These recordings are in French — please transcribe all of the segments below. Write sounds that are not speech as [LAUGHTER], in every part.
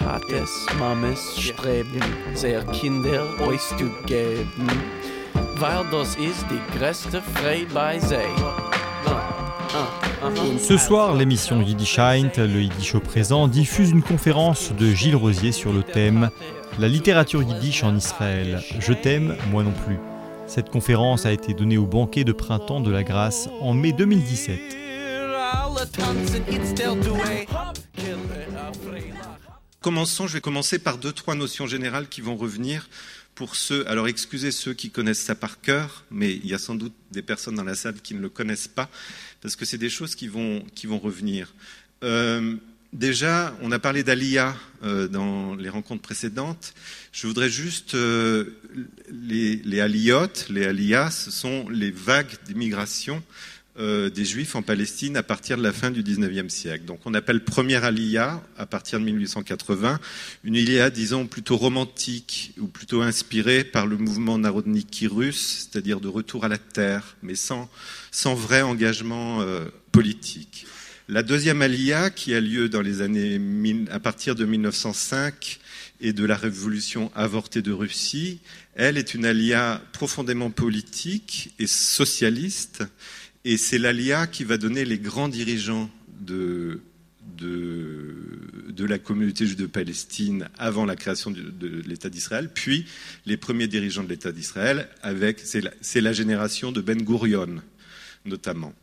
Tates, Mames streben, sehr Kinder auszugeben, weil das ist die größte Freude bei sich. Ce soir, l'émission Yiddish Heint, le Yiddish au présent, diffuse une conférence de Gilles Rosier sur le thème La littérature yiddish en Israël. Je t'aime, moi non plus. Cette conférence a été donnée au banquet de printemps de la Grâce en mai 2017. Commençons, je vais commencer par deux, trois notions générales qui vont revenir pour ceux, alors excusez ceux qui connaissent ça par cœur, mais il y a sans doute des personnes dans la salle qui ne le connaissent pas, parce que c'est des choses qui vont, qui vont revenir. Euh, déjà, on a parlé d'Alia euh, dans les rencontres précédentes. Je voudrais juste, euh, les, les aliotes, les aliyas, ce sont les vagues d'immigration euh, des Juifs en Palestine à partir de la fin du XIXe siècle. Donc on appelle première Aliyah à partir de 1880, une Aliyah, disons, plutôt romantique ou plutôt inspirée par le mouvement narodniki russe, c'est-à-dire de retour à la terre, mais sans, sans vrai engagement euh, politique. La deuxième Aliyah, qui a lieu dans les années, à partir de 1905 et de la révolution avortée de Russie, elle est une Aliyah profondément politique et socialiste, et c'est l'ALIA qui va donner les grands dirigeants de, de, la communauté juive de Palestine avant la création de, de l'État d'Israël, puis les premiers dirigeants de l'État d'Israël, avec c'est la, la, génération de Ben Gurion notamment.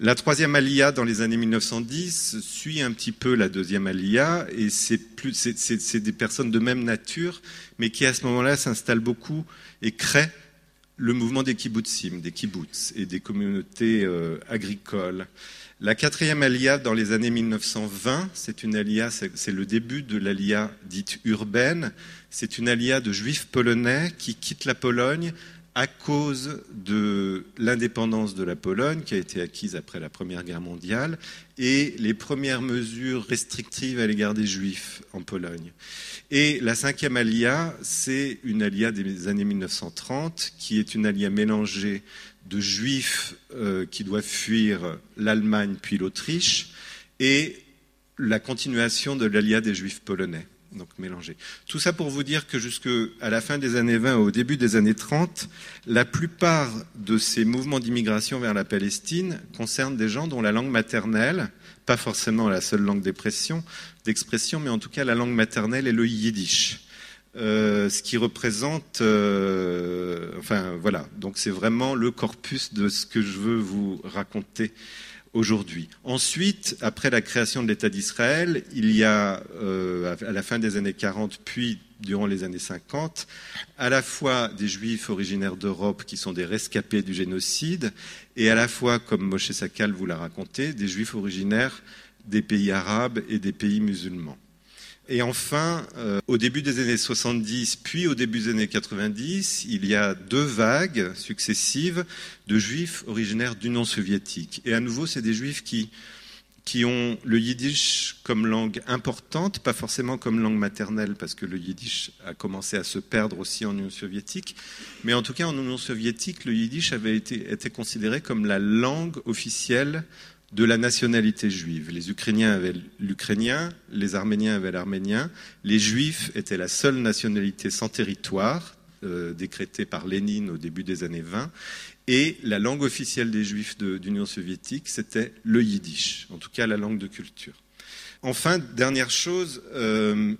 La troisième alia dans les années 1910 suit un petit peu la deuxième alia et c'est des personnes de même nature, mais qui à ce moment-là s'installent beaucoup et créent le mouvement des kibbutzim, des kibbutz et des communautés euh, agricoles. La quatrième alia dans les années 1920, c'est une alia, c'est le début de l'alia dite urbaine. C'est une alia de juifs polonais qui quittent la Pologne à cause de l'indépendance de la Pologne qui a été acquise après la Première Guerre mondiale et les premières mesures restrictives à l'égard des Juifs en Pologne. Et la cinquième alia, c'est une alia des années 1930 qui est une alia mélangée de Juifs euh, qui doivent fuir l'Allemagne puis l'Autriche et la continuation de l'alia des Juifs polonais donc mélangé. Tout ça pour vous dire que jusqu'à la fin des années 20, au début des années 30, la plupart de ces mouvements d'immigration vers la Palestine concernent des gens dont la langue maternelle, pas forcément la seule langue d'expression, mais en tout cas la langue maternelle est le yiddish. Euh, ce qui représente, euh, enfin voilà, donc c'est vraiment le corpus de ce que je veux vous raconter aujourd'hui. Ensuite, après la création de l'État d'Israël, il y a, euh, à la fin des années 40, puis durant les années 50, à la fois des juifs originaires d'Europe qui sont des rescapés du génocide, et à la fois, comme Moshe Sakal vous l'a raconté, des juifs originaires des pays arabes et des pays musulmans. Et enfin, euh, au début des années 70, puis au début des années 90, il y a deux vagues successives de juifs originaires d'Union soviétique. Et à nouveau, c'est des juifs qui, ont le yiddish comme langue importante, pas forcément comme langue maternelle, parce que le yiddish a commencé à se perdre aussi en Union soviétique, mais en tout cas en Union soviétique, le yiddish avait été considéré comme la langue officielle de la nationalité juive. Les Ukrainiens avaient l'ukrainien, les Arméniens avaient l'arménien, les Juifs étaient la seule nationalité sans territoire, euh, décrétée par Lénine au début des années 20, et la langue officielle des Juifs d'Union soviétique, c'était le yiddish, en tout cas la langue de culture. Enfin, dernière chose, euh,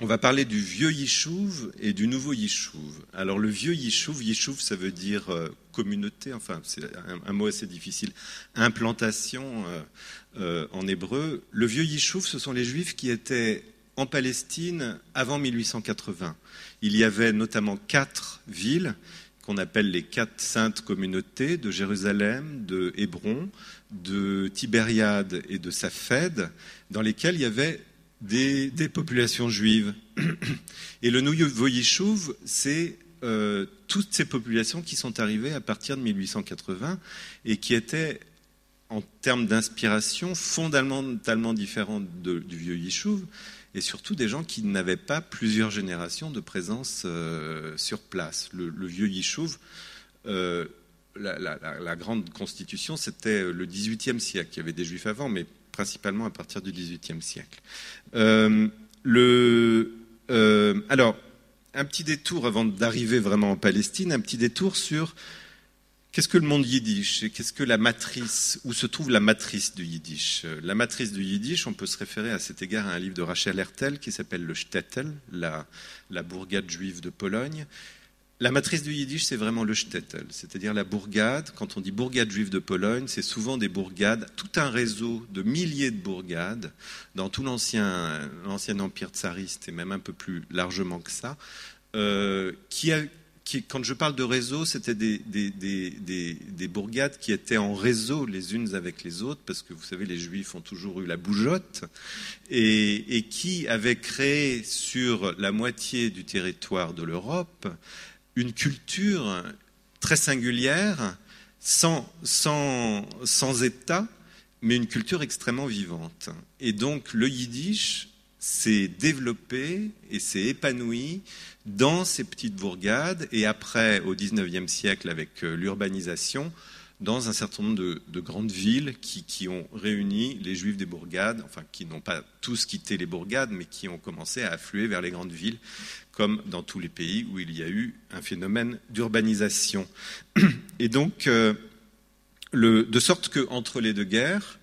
on va parler du vieux Yishuv et du nouveau Yishuv. Alors le vieux Yishuv, Yishuv ça veut dire euh, communauté, enfin c'est un, mot assez difficile, implantation euh, euh, en hébreu. Le vieux Yishuv, ce sont les juifs qui étaient en Palestine avant 1880. Il y avait notamment quatre villes qu'on appelle les quatre saintes communautés de Jérusalem, de Hébron, de Tibériade et de Safed, dans lesquelles il y avait des, populations juives. Et le nouveau Yishuv, c'est euh, toutes ces populations qui sont arrivées à partir de 1880 et qui étaient, en termes d'inspiration, fondamentalement différentes du vieux Yishuv, et surtout des gens qui n'avaient pas plusieurs générations de présence euh, sur place. Le, vieux Yishuv, euh, la, la, grande constitution, c'était le XVIIIe siècle. Il y avait des juifs avant, mais principalement à partir du XVIIIe siècle. Euh, euh, alors, un petit détour avant d'arriver vraiment en Palestine, un petit détour sur qu'est-ce que le monde yiddish et qu'est-ce que la matrice, où se trouve la matrice du yiddish. La matrice du yiddish, on peut se référer à cet égard à un livre de Rachel Hertel qui s'appelle Le Shtetl, la bourgade juive de Pologne, la matrice du yiddish, c'est vraiment le shtetl, c'est-à-dire la bourgade. Quand on dit bourgade juive de Pologne, c'est souvent des bourgades, tout un réseau de milliers de bourgades dans tout l'ancien, empire tsariste et même un peu plus largement que ça, euh, qui, quand je parle de réseau, c'était des, des, bourgades qui étaient en réseau les unes avec les autres, parce que vous savez, les juifs ont toujours eu la bougeotte, et, et qui avaient créé sur la moitié du territoire de l'Europe une culture très singulière, sans, État, mais une culture extrêmement vivante. Et donc le yiddish s'est développé et s'est épanoui dans ces petites bourgades et après, au XIXe siècle, avec euh, l'urbanisation, dans un certain nombre de, grandes villes qui, qui, ont réuni les juifs des bourgades, enfin qui n'ont pas tous quitté les bourgades, mais qui ont commencé à affluer vers les grandes villes, comme dans tous les pays où il y a eu un phénomène d'urbanisation. [CLEARS THROAT] Et donc, euh, de sorte qu'entre les deux guerres,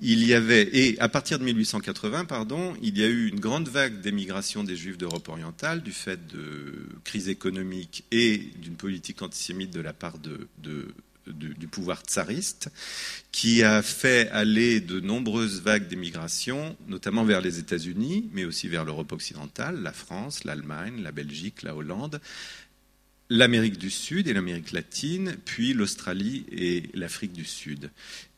il y avait, et à partir de 1880, pardon, il y a eu une grande vague d'émigration des Juifs d'Europe orientale du fait de crise économique et d'une politique antisémite de la part de du, pouvoir tsariste, qui a fait aller de nombreuses vagues d'émigration, notamment vers les États-Unis, mais aussi vers l'Europe occidentale, la France, l'Allemagne, la Belgique, la Hollande, l'Amérique du Sud et l'Amérique latine, puis l'Australie et l'Afrique du Sud,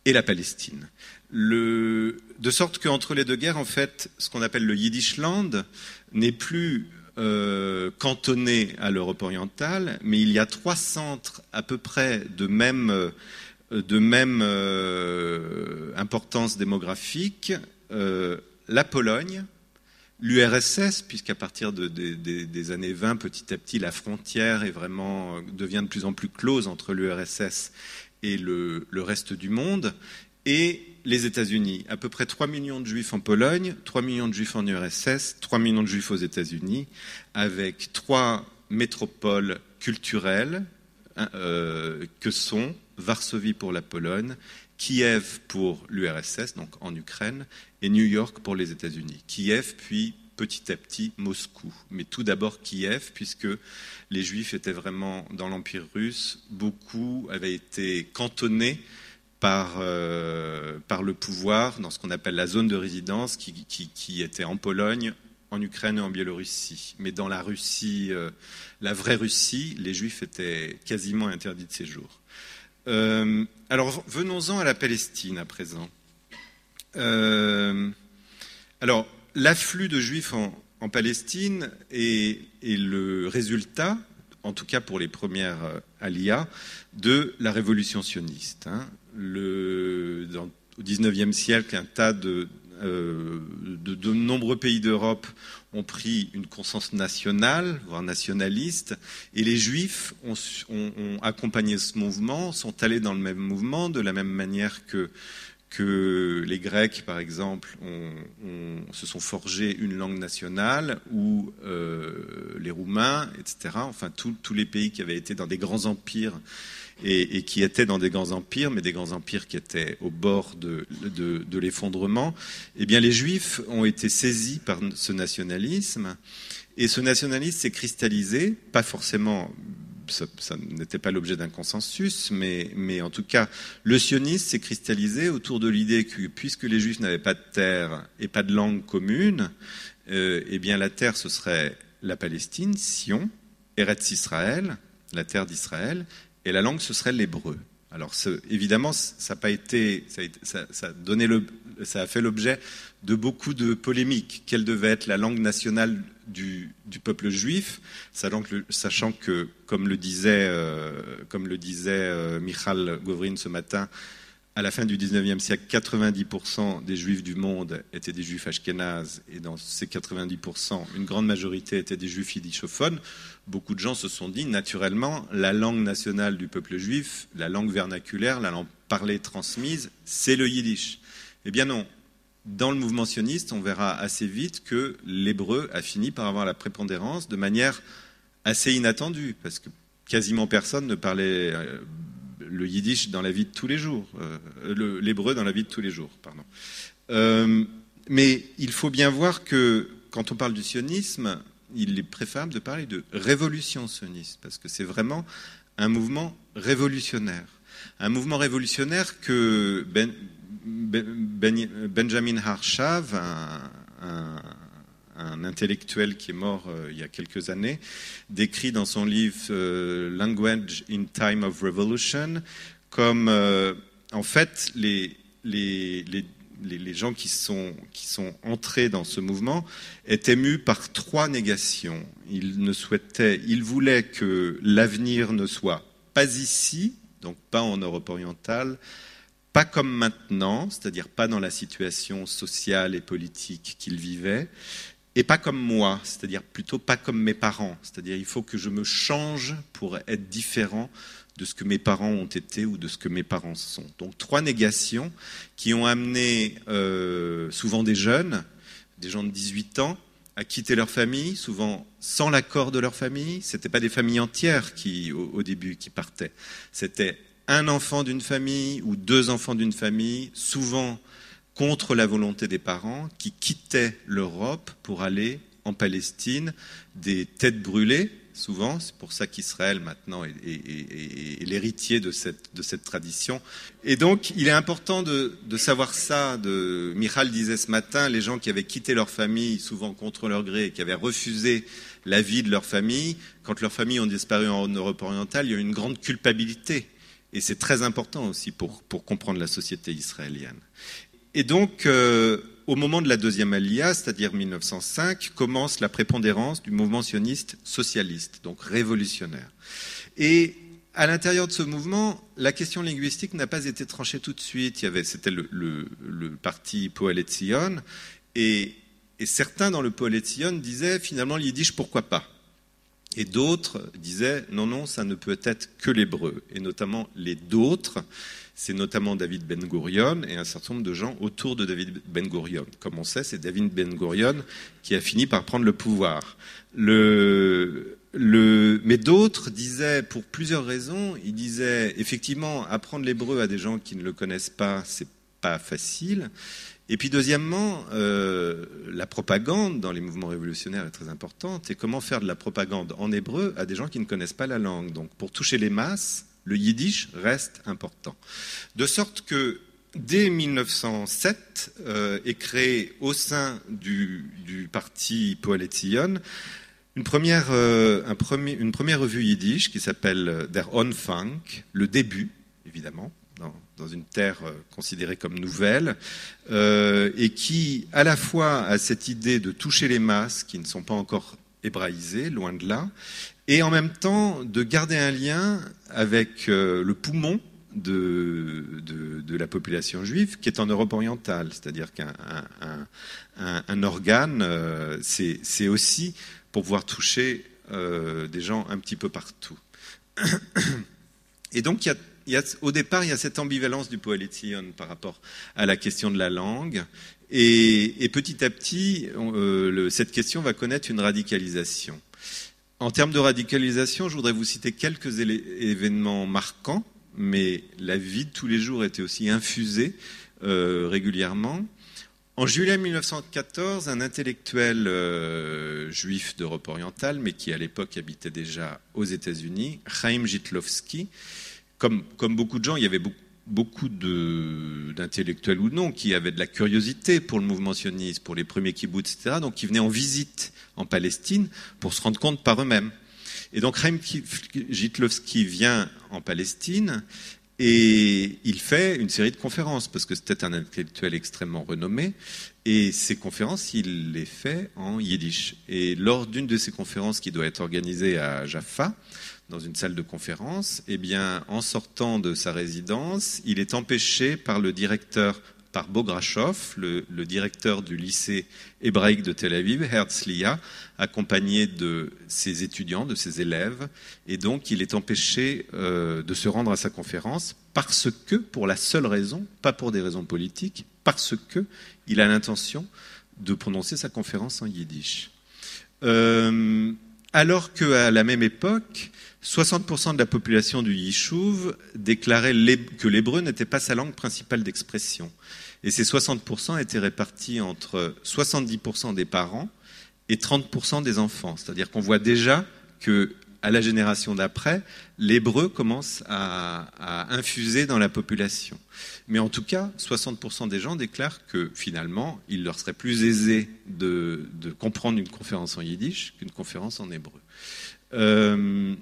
et la Palestine. de sorte qu'entre les deux guerres, en fait, ce qu'on appelle le Yiddishland n'est plus euh, cantonné à l'Europe orientale, mais il y a trois centres à peu près de même, euh, de même euh, importance démographique. la Pologne, l'URSS, puisqu'à partir des années 20, petit à petit, la frontière est vraiment, devient de plus en plus close entre l'URSS et le, le, reste du monde, et les États-Unis. À peu près 3 millions de juifs en Pologne, 3 millions de juifs en URSS, 3 millions de juifs aux États-Unis, avec trois métropoles culturelles hein, euh, que sont Varsovie pour la Pologne, Kiev pour l'URSS, donc en Ukraine, et New York pour les États-Unis. Kiev, puis petit à petit Moscou. Mais tout d'abord Kiev, puisque les Juifs étaient vraiment dans l'Empire russe, beaucoup avaient été cantonnés par, euh, par le pouvoir dans ce qu'on appelle la zone de résidence qui, était en Pologne, en Ukraine et en Biélorussie. Mais dans la Russie, euh, la vraie Russie, les Juifs étaient quasiment interdits de séjour. Euh, alors venons-en à la Palestine à présent. alors l'afflux de Juifs en, Palestine est, est, le résultat, en tout cas pour les premières aliyahs, de la révolution sioniste. Au XIXe siècle, un tas de, euh, de, nombreux pays d'Europe ont pris une conscience nationale, voire nationaliste, et les Juifs ont, accompagné ce mouvement, sont allés dans le même mouvement, de la même manière que, les Grecs, par exemple, se sont forgés une langue nationale, ou euh, les Roumains, etc. Enfin, tous les pays qui avaient été dans des grands empires et, qui étaient dans des grands empires, mais des grands empires qui étaient au bord de, l'effondrement, eh bien les Juifs ont été saisis par ce nationalisme, et ce nationalisme s'est cristallisé, pas forcément ça, n'était pas l'objet d'un consensus, mais, mais, en tout cas, le sionisme s'est cristallisé autour de l'idée que puisque les Juifs n'avaient pas de terre et pas de langue commune, euh, eh bien la terre ce serait la Palestine, Sion, Eretz Israël, la terre d'Israël, et la langue, ce serait l'hébreu. Alors évidemment, ça a, pas été, ça, a donné le, ça a fait l'objet de beaucoup de polémiques. Quelle devait être la langue nationale du, peuple juif, sachant que, comme le disait, euh, comme le disait euh, Michal Govrin ce matin, à la fin du 19e siècle, 90% des juifs du monde étaient des juifs ashkénazes, et dans ces 90%, une grande majorité étaient des juifs yiddishophones. Beaucoup de gens se sont dit, naturellement, la langue nationale du peuple juif, la langue vernaculaire, la langue parlée transmise, c'est le yiddish. Eh bien non, dans le mouvement sioniste, on verra assez vite que l'hébreu a fini par avoir la prépondérance de manière assez inattendue, parce que quasiment personne ne parlait euh, le yiddish dans la vie de tous les jours, euh, l'hébreu dans la vie de tous les jours, pardon. Euh, mais il faut bien voir que quand on parle du sionisme, il est préférable de parler de révolution sioniste, parce que c'est vraiment un mouvement révolutionnaire. Un mouvement révolutionnaire que ben, ben, ben, Benjamin Harshav, un, intellectuel qui est mort euh, il y a quelques années, décrit dans son livre euh, Language in Time of Revolution comme, euh, en fait, les, les, les les, gens qui sont, qui sont entrés dans ce mouvement étaient mus par trois négations. Ils ne souhaitaient, ils voulaient que l'avenir ne soit pas ici, donc pas en Europe orientale, pas comme maintenant, c'est-à-dire pas dans la situation sociale et politique qu'ils vivaient, et pas comme moi, c'est-à-dire plutôt pas comme mes parents, c'est-à-dire il faut que je me change pour être différent de ce que mes parents ont été ou de ce que mes parents sont. Donc trois négations qui ont amené euh, souvent des jeunes, des gens de 18 ans, à quitter leur famille, souvent sans l'accord de leur famille. Ce n'étaient pas des familles entières qui, au, début, qui partaient. C'était un enfant d'une famille ou deux enfants d'une famille, souvent contre la volonté des parents, qui quittaient l'Europe pour aller en Palestine, des têtes brûlées, souvent. C'est pour ça qu'Israël maintenant est, l'héritier de cette, tradition. Et donc, il est important de, savoir ça. De, Michal disait ce matin, les gens qui avaient quitté leur famille, souvent contre leur gré, et qui avaient refusé la vie de leur famille, quand leurs familles ont disparu en Europe orientale, il y a une grande culpabilité. Et c'est très important aussi pour comprendre la société israélienne. Et donc, euh, au moment de la deuxième Aliyah, c'est-à-dire 1905, commence la prépondérance du mouvement sioniste socialiste, donc révolutionnaire. Et à l'intérieur de ce mouvement, la question linguistique n'a pas été tranchée tout de suite. Il y avait, c'était le, parti Poel Zion, et, et, certains dans le Poel Zion disaient finalement le yiddish, pourquoi pas? Et d'autres disaient non, non, ça ne peut être que l'hébreu, et notamment les d'autres c'est notamment David Ben Gurion et un certain nombre de gens autour de David Ben Gurion. Comme on sait, c'est David Ben Gurion qui a fini par prendre le pouvoir. Mais d'autres disaient, pour plusieurs raisons, ils disaient effectivement apprendre l'hébreu à des gens qui ne le connaissent pas, c'est pas facile. Et puis deuxièmement, euh, la propagande dans les mouvements révolutionnaires est très importante. Et comment faire de la propagande en hébreu à des gens qui ne connaissent pas la langue? Donc pour toucher les masses, le yiddish reste important. De sorte que dès 1907 euh, est créé au sein du, parti Poalet une première, euh, une première revue yiddish qui s'appelle Der Anfang, le début, évidemment, dans, une terre euh, considérée comme nouvelle, et qui, à la fois, a cette idée de toucher les masses qui ne sont pas encore hébraïsées, loin de là, et en même temps de garder un lien avec euh, le poumon de, la population juive qui est en Europe orientale. C'est-à-dire qu'un un, organe, euh, c'est aussi pour pouvoir toucher euh, des gens un petit peu partout. Et donc, au départ, il y a cette ambivalence du Poeletzion par rapport à la question de la langue. Et, petit à petit, cette question va connaître une radicalisation. En termes de radicalisation, je voudrais vous citer quelques événements marquants, mais la vie de tous les jours était aussi infusée euh, régulièrement. En juillet 1914, un intellectuel euh, juif d'Europe orientale, mais qui à l'époque habitait déjà aux États-Unis, Chaim Jitlowski, comme, comme beaucoup de gens, il y avait beaucoup beaucoup d'intellectuels ou non qui avaient de la curiosité pour le mouvement sioniste, pour les premiers kibbutz, etc., donc qui venaient en visite en Palestine pour se rendre compte par eux-mêmes. Et donc Chaim Jitlowski vient en Palestine et il fait une série de conférences, parce que c'était un intellectuel extrêmement renommé, et ces conférences, il les fait en yiddish. Et lors d'une de ces conférences qui doit être organisée à Jaffa, dans une salle de conférence, eh bien, en sortant de sa résidence, il est empêché par le directeur par Bograchov, le, directeur du lycée hébraïque de Tel Aviv, Herzliya, accompagné de ses étudiants, de ses élèves, et donc il est empêché euh, de se rendre à sa conférence parce que, pour la seule raison, pas pour des raisons politiques, parce que il a l'intention de prononcer sa conférence en yiddish. Euh, alors qu'à la même époque, 60% de la population du Yishuv déclarait que l'hébreu n'était pas sa langue principale d'expression. Et ces 60% étaient répartis entre 70% des parents et 30% des enfants. C'est-à-dire qu'on voit déjà que à la génération d'après, l'hébreu commence à, infuser dans la population. Mais en tout cas, 60% des gens déclarent que finalement, il leur serait plus aisé de, comprendre une conférence en yiddish qu'une conférence en hébreu. Euh,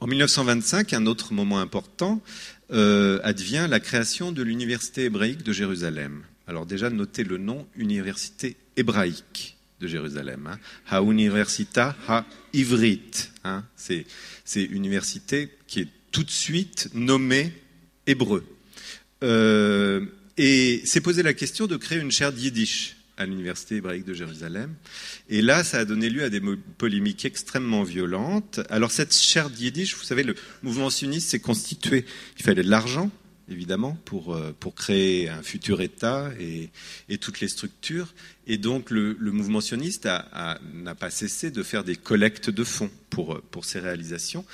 en 1925, un autre moment important euh, advient la création de l'Université hébraïque de Jérusalem. Alors déjà, notez le nom Université hébraïque de Jérusalem. Hein. Ha Universita Ha Ivrit. Hein. C'est, université qui est tout de suite nommée hébreu. Euh, et s'est posé la question de créer une chaire yiddish à l'Université hébraïque de Jérusalem. Et là, ça a donné lieu à des polémiques extrêmement violentes. Alors cette chaire yiddish, vous savez, le mouvement sioniste s'est constitué. Il fallait de l'argent, évidemment, pour, euh, pour créer un futur État et, et toutes les structures. Et donc le, le mouvement sioniste n'a pas cessé de faire des collectes de fonds pour, pour ces réalisations.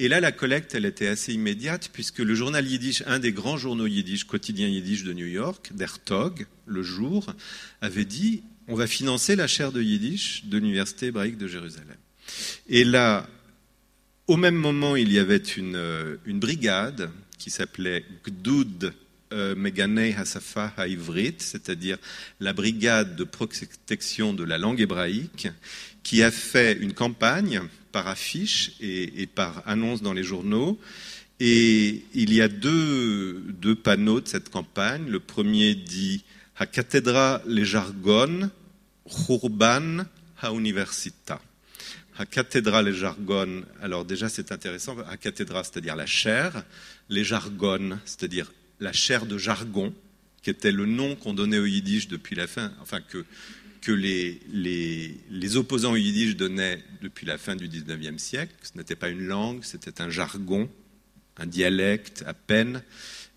Et là, la collecte, elle était assez immédiate, puisque le journal yiddish, un des grands journaux yiddish, quotidien yiddish de New York, Der Tog, le jour, avait dit on va financer la chaire de yiddish de l'Université hébraïque de Jérusalem. Et là, au même moment, il y avait une, euh, brigade qui s'appelait Gdud euh, Meganei Hasafa Haivrit, c'est-à-dire la brigade de protection de la langue hébraïque, qui a fait une campagne par affiche et, par annonce dans les journaux. Et il y a deux, panneaux de cette campagne. Le premier dit Ha cathédra les jargon, Hurban ha universita. Ha cathédra les jargon, alors déjà c'est intéressant, ha cathédra c'est-à-dire la chair, les jargon, c'est-à-dire la chair de jargon, qui était le nom qu'on donnait au yiddish depuis la fin, enfin que que les, les, opposants au yiddish donnaient depuis la fin du XIXe siècle. Ce n'était pas une langue, c'était un jargon, un dialecte à peine.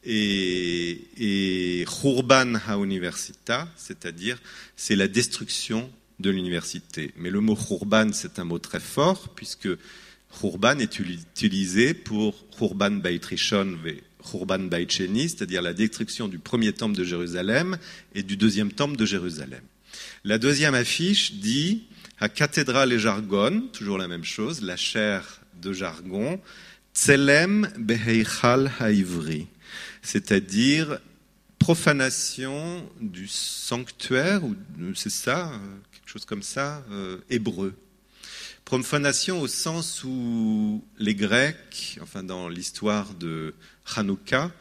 Et, Khurban ha universita, c'est-à-dire c'est la destruction de l'université. Mais le mot Khurban, c'est un mot très fort, puisque Khurban est utilisé pour Khurban Beit Rishon ve Khurban Beit c'est-à-dire la destruction du premier temple de Jérusalem et du deuxième temple de Jérusalem. La deuxième affiche dit à cathédrale et jargon, toujours la même chose, la chair de jargon, Tselem Beheichal Haivri, c'est-à-dire profanation du sanctuaire, ou c'est ça, quelque chose comme ça, euh, hébreu. Profanation au sens où les Grecs, enfin dans l'histoire de Hanouka,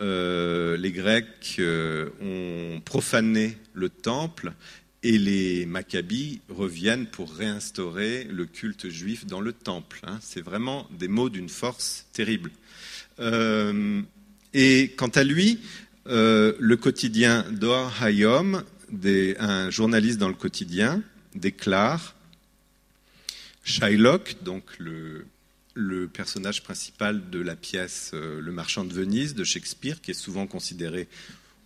euh, les Grecs euh, ont profané le temple et les Maccabis reviennent pour réinstaurer le culte juif dans le temple. Hein. C'est vraiment des mots d'une force terrible. Euh, et quant à lui, euh, le quotidien Doha Hayom, un journaliste dans le quotidien, déclare Shylock, donc le, le personnage principal de la pièce euh, Le marchand de Venise de Shakespeare, qui est souvent considéré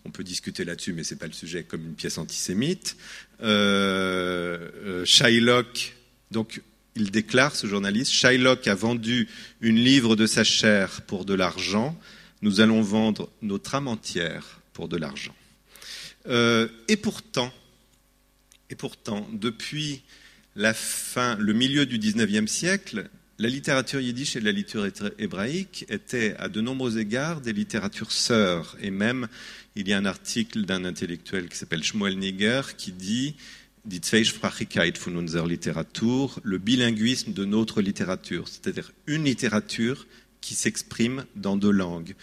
on peut discuter là-dessus, mais ce n'est pas le sujet, comme une pièce antisémite. Euh, euh, Shylock, donc il déclare, ce journaliste, Shylock a vendu une livre de sa chair pour de l'argent, nous allons vendre notre âme entière pour de l'argent. Euh, et pourtant, depuis le milieu du XIXe siècle, la littérature yiddish et la littérature hébraïque étaient à de nombreux égards des littératures sœurs. Et même, il y a un article d'un intellectuel qui s'appelle Shmuel Niger qui dit Die Zweisprachigkeit von unserer Literatur, le bilinguisme de notre littérature, c'est-à-dire une littérature qui s'exprime dans deux langues.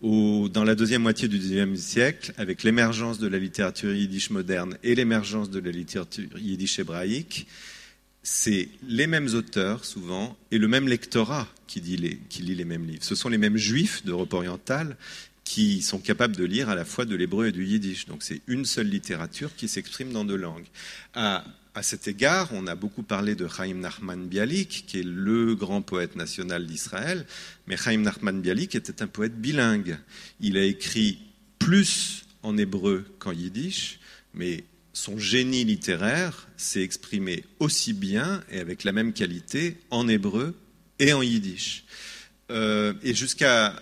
dans la deuxième moitié du XIXe siècle, avec l'émergence de la littérature yiddish moderne et l'émergence de la littérature yiddish hébraïque, c'est les mêmes auteurs souvent et le même lectorat qui, lit les, mêmes livres. Ce sont les mêmes juifs d'Europe orientale qui sont capables de lire à la fois de l'hébreu et du yiddish. Donc c'est une seule littérature qui s'exprime dans deux langues. À, cet égard, on a beaucoup parlé de Chaim Nachman Bialik, qui est le grand poète national d'Israël, mais Chaim Nachman Bialik était un poète bilingue. Il a écrit plus en hébreu qu'en yiddish, mais son génie littéraire s'est exprimé aussi bien et avec la même qualité en hébreu et en yiddish. Euh, et jusqu'à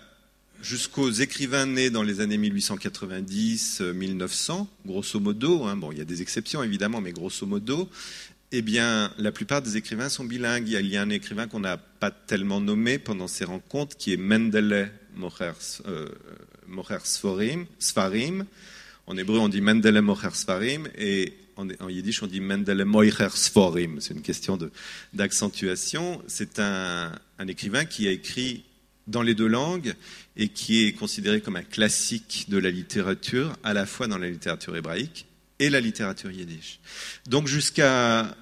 jusqu'aux écrivains nés dans les années 1890-1900, grosso modo, hein, bon, il y a des exceptions évidemment, mais grosso modo, eh bien, la plupart des écrivains sont bilingues. Il y a, un écrivain qu'on n'a pas tellement nommé pendant ces rencontres, qui est Mendele Mocher euh, Sfarim. En hébreu, on dit Mendele Mocher Sfarim, et en, yiddish, on dit Mendele Mocher Sforim. C'est une question d'accentuation. C'est un écrivain qui a écrit dans les deux langues et qui est considéré comme un classique de la littérature, à la fois dans la littérature hébraïque et la littérature yiddish. Donc jusqu'à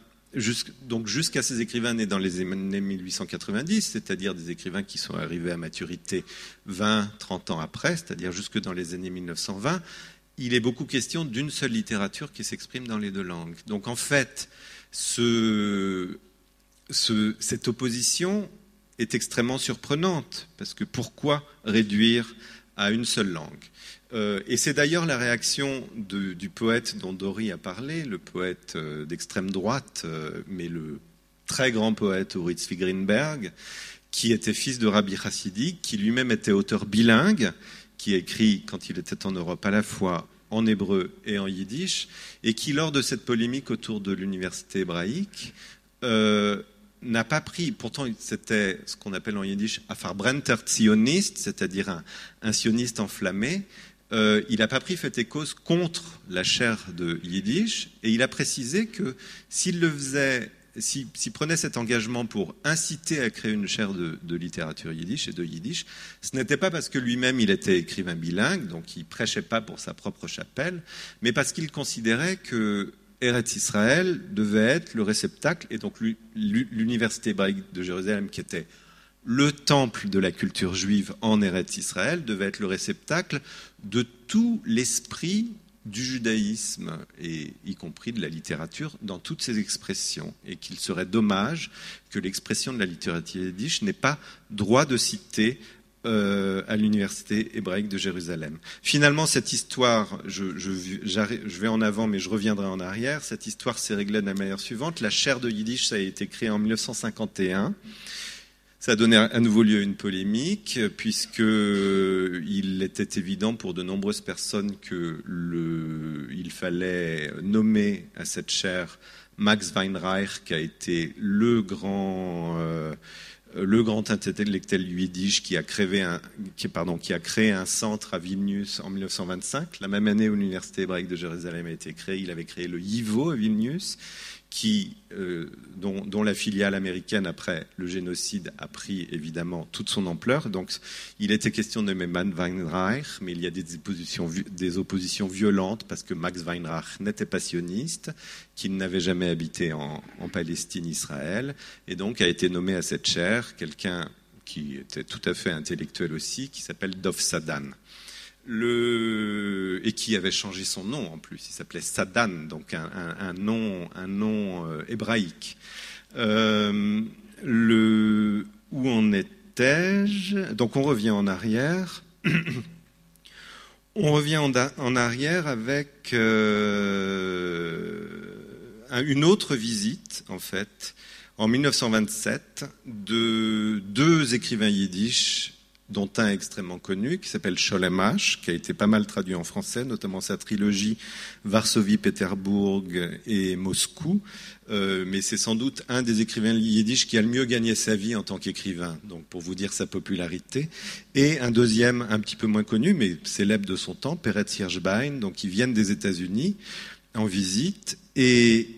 donc jusqu'à ces écrivains nés dans les années 1890, c'est-à-dire des écrivains qui sont arrivés à maturité 20, 30 ans après, c'est-à-dire jusque dans les années 1920, il est beaucoup question d'une seule littérature qui s'exprime dans les deux langues. Donc en fait, ce, cette opposition est extrêmement surprenante, parce que pourquoi réduire à une seule langue? Euh, Et c'est d'ailleurs la réaction du poète dont Dory a parlé, le poète euh, d'extrême droite, euh, mais le très grand poète Uri Greenberg, qui était fils de Rabbi Hassidik, qui lui-même était auteur bilingue, qui écrit, quand il était en Europe, à la fois en hébreu et en yiddish, et qui, lors de cette polémique autour de l'université hébraïque, n'a pas pris, pourtant c'était ce qu'on appelle en yiddish Afarbrenter sioniste, c'est-à-dire un, sioniste enflammé, euh, il n'a pas pris fait et cause contre la chaire de yiddish, et il a précisé que s'il le faisait, s'il prenait cet engagement pour inciter à créer une chaire de, de littérature yiddish et de yiddish, ce n'était pas parce que lui-même il était écrivain bilingue, donc il prêchait pas pour sa propre chapelle, mais parce qu'il considérait que Eretz Israël devait être le réceptacle, et donc l'université hébraïque de Jérusalem, qui était le temple de la culture juive en Eretz Israël, devait être le réceptacle de tout l'esprit du judaïsme, et y compris de la littérature, dans toutes ses expressions, et qu'il serait dommage que l'expression de la littérature yiddish n'ait pas droit de citer euh, à l'université hébraïque de Jérusalem. Finalement, cette histoire, je, vais en avant, mais je reviendrai en arrière. Cette histoire s'est réglée de la manière suivante. La chaire de Yiddish, ça a été créé en 1951. Ça a donné à nouveau lieu à une polémique, puisqu'il était évident pour de nombreuses personnes qu'il fallait nommer à cette chaire Max Weinreich, qui a été le grand euh, le grand intellectuel yiddish qui a, qui, qui a créé un centre à Vilnius en 1925. La même année où l'Université hébraïque de Jérusalem a été créée, il avait créé le YIVO à Vilnius qui, euh, dont, la filiale américaine, après le génocide, a pris évidemment toute son ampleur. Donc, il était question de Max Weinreich, mais il y a des oppositions, des oppositions violentes parce que Max Weinreich n'était pas sioniste, qu'il n'avait jamais habité en, en, Palestine, Israël, et donc a été nommé à cette chaire quelqu'un qui était tout à fait intellectuel aussi, qui s'appelle Dov Sadan et qui avait changé son nom en plus. Il s'appelait Sadan, donc un, nom, un nom euh, hébraïque. Euh, le, où en étais-je? Donc on revient en arrière. [CLEARS THROAT] on revient en, arrière avec euh, une autre visite, en fait, en 1927, de deux écrivains yiddish dont un extrêmement connu qui s'appelle Sholemash, qui a été pas mal traduit en français, notamment sa trilogie Varsovie, Pétersbourg et Moscou. Euh, mais c'est sans doute un des écrivains yiddish qui a le mieux gagné sa vie en tant qu'écrivain, donc pour vous dire sa popularité. Et un deuxième, un petit peu moins connu, mais célèbre de son temps, Peretz Hirschbein, donc qui viennent des États-Unis en visite. Et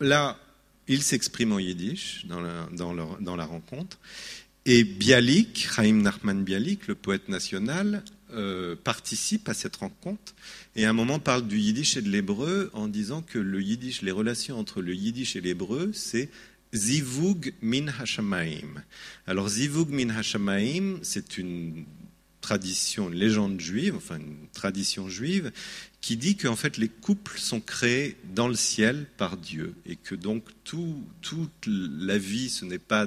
là, il s'exprime en yiddish dans la rencontre. Et Bialik, Chaim Nachman Bialik, le poète national, euh, participe à cette rencontre et à un moment parle du yiddish et de l'hébreu en disant que le yiddish, les relations entre le yiddish et l'hébreu, c'est zivug min hashamaim. Alors zivug min hashamaim, c'est une tradition, une légende juive, enfin une tradition juive, qui dit qu'en fait les couples sont créés dans le ciel par Dieu et que donc tout, toute la vie, ce n'est pas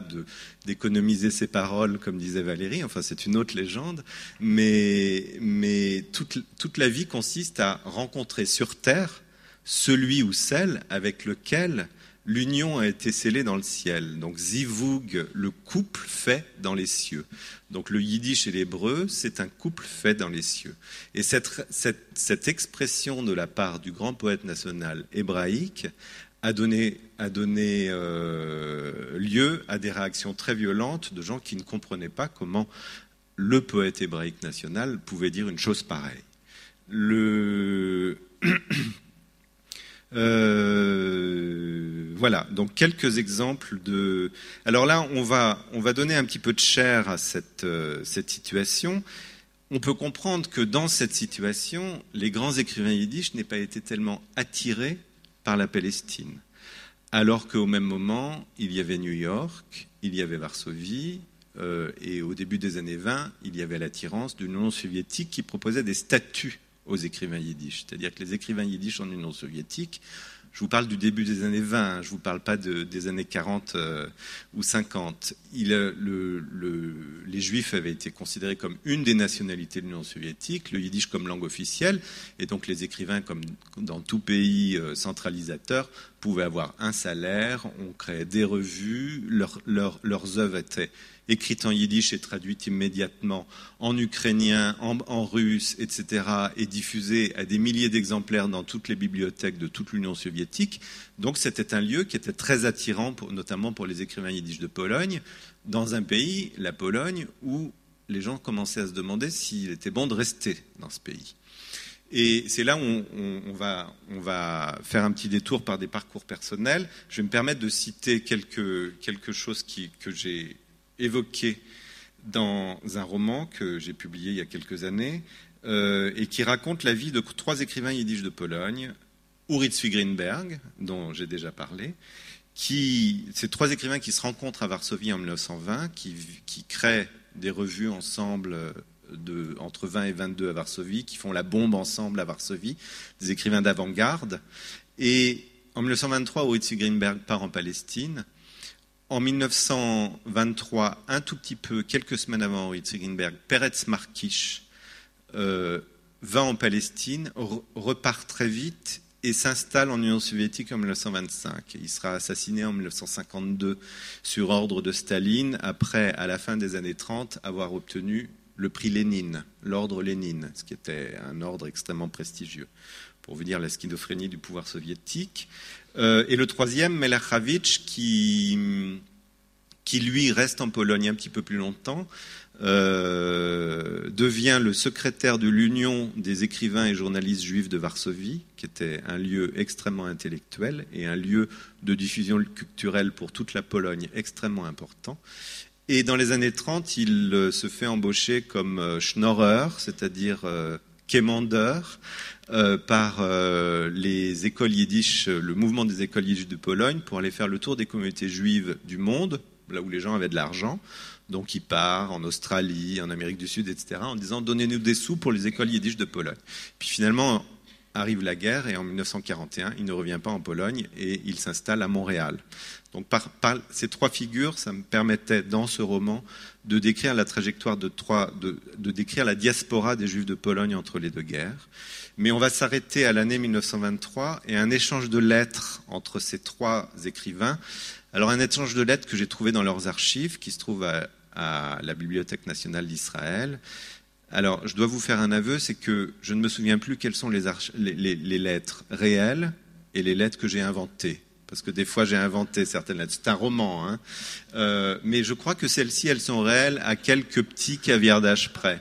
d'économiser ses paroles comme disait Valérie, enfin c'est une autre légende, mais, mais toute, toute la vie consiste à rencontrer sur terre celui ou celle avec lequel l'union a été scellée dans le ciel. Donc zivug, le couple fait dans les cieux. Donc le yiddish et l'hébreu, c'est un couple fait dans les cieux. Et cette, expression de la part du grand poète national hébraïque a donné, a donné euh, lieu à des réactions très violentes de gens qui ne comprenaient pas comment le poète hébraïque national pouvait dire une chose pareille. Le [CLEARS THROAT] Euh, voilà, donc quelques exemples de. Alors là, on va, on va donner un petit peu de chair à cette, euh, cette situation. On peut comprendre que dans cette situation, les grands écrivains yiddish n'aient pas été tellement attirés par la Palestine. Alors qu'au même moment, il y avait New York, il y avait Varsovie, euh, et au début des années 20, il y avait l'attirance de l'Union soviétique qui proposait des statuts aux écrivains yiddish. C'est-à-dire que les écrivains yiddish en Union soviétique, je vous parle du début des années 20, hein, je ne vous parle pas des années 40 euh, ou 50. Il, euh, le, les juifs avaient été considérés comme une des nationalités de l'Union soviétique, le yiddish comme langue officielle, et donc les écrivains, comme dans tout pays euh, centralisateur, pouvaient avoir un salaire, on créait des revues, leurs œuvres étaient écrite en yiddish et traduite immédiatement en ukrainien, en, russe, etc., et diffusée à des milliers d'exemplaires dans toutes les bibliothèques de toute l'Union soviétique. Donc c'était un lieu qui était très attirant, notamment pour les écrivains yiddish de Pologne, dans un pays, la Pologne, où les gens commençaient à se demander s'il était bon de rester dans ce pays. Et c'est là où on, va, faire un petit détour par des parcours personnels. Je vais me permettre de citer quelque, chose que j'ai évoqué dans un roman que j'ai publié il y a quelques années euh, et qui raconte la vie de trois écrivains yiddish de Pologne, Uritz Greenberg, dont j'ai déjà parlé, qui, ces trois écrivains qui se rencontrent à Varsovie en 1920, qui, créent des revues ensemble de, entre 20 et 22 à Varsovie, qui font la bombe ensemble à Varsovie, des écrivains d'avant-garde. Et en 1923, Uritz Greenberg part en Palestine en 1923, un tout petit peu, quelques semaines avant Henri Ziegenberg, Peretz Markish euh, va en Palestine, repart très vite et s'installe en Union soviétique en 1925. Il sera assassiné en 1952 sur ordre de Staline, après, à la fin des années 30, avoir obtenu le prix Lénine, l'ordre Lénine, ce qui était un ordre extrêmement prestigieux, pour vous dire la schizophrénie du pouvoir soviétique. Euh, et le troisième, Melachavitch, qui, qui lui reste en Pologne un petit peu plus longtemps, euh, devient le secrétaire de l'Union des écrivains et journalistes juifs de Varsovie, qui était un lieu extrêmement intellectuel et un lieu de diffusion culturelle pour toute la Pologne extrêmement important. Et dans les années 30, il euh, se fait embaucher comme schnorrer, c'est-à-dire quémandeur, euh, par euh, les écoles yiddish, le mouvement des écoles yiddish de Pologne, pour aller faire le tour des communautés juives du monde, là où les gens avaient de l'argent. Donc il part en Australie, en Amérique du Sud, etc., en disant donnez-nous des sous pour les écoles yiddish de Pologne. Puis finalement arrive la guerre et en 1941, il ne revient pas en Pologne et il s'installe à Montréal. Donc par, ces trois figures, ça me permettait dans ce roman de décrire la trajectoire de trois, de, décrire la diaspora des Juifs de Pologne entre les deux guerres. Mais on va s'arrêter à l'année 1923 et un échange de lettres entre ces trois écrivains. Alors un échange de lettres que j'ai trouvé dans leurs archives, qui se trouve à, la Bibliothèque nationale d'Israël. Alors je dois vous faire un aveu, c'est que je ne me souviens plus quelles sont les, lettres réelles et les lettres que j'ai inventées parce que des fois j'ai inventé certaines lettres. C'est un roman, hein. euh, mais je crois que celles-ci, elles sont réelles à quelques petits caviardages près.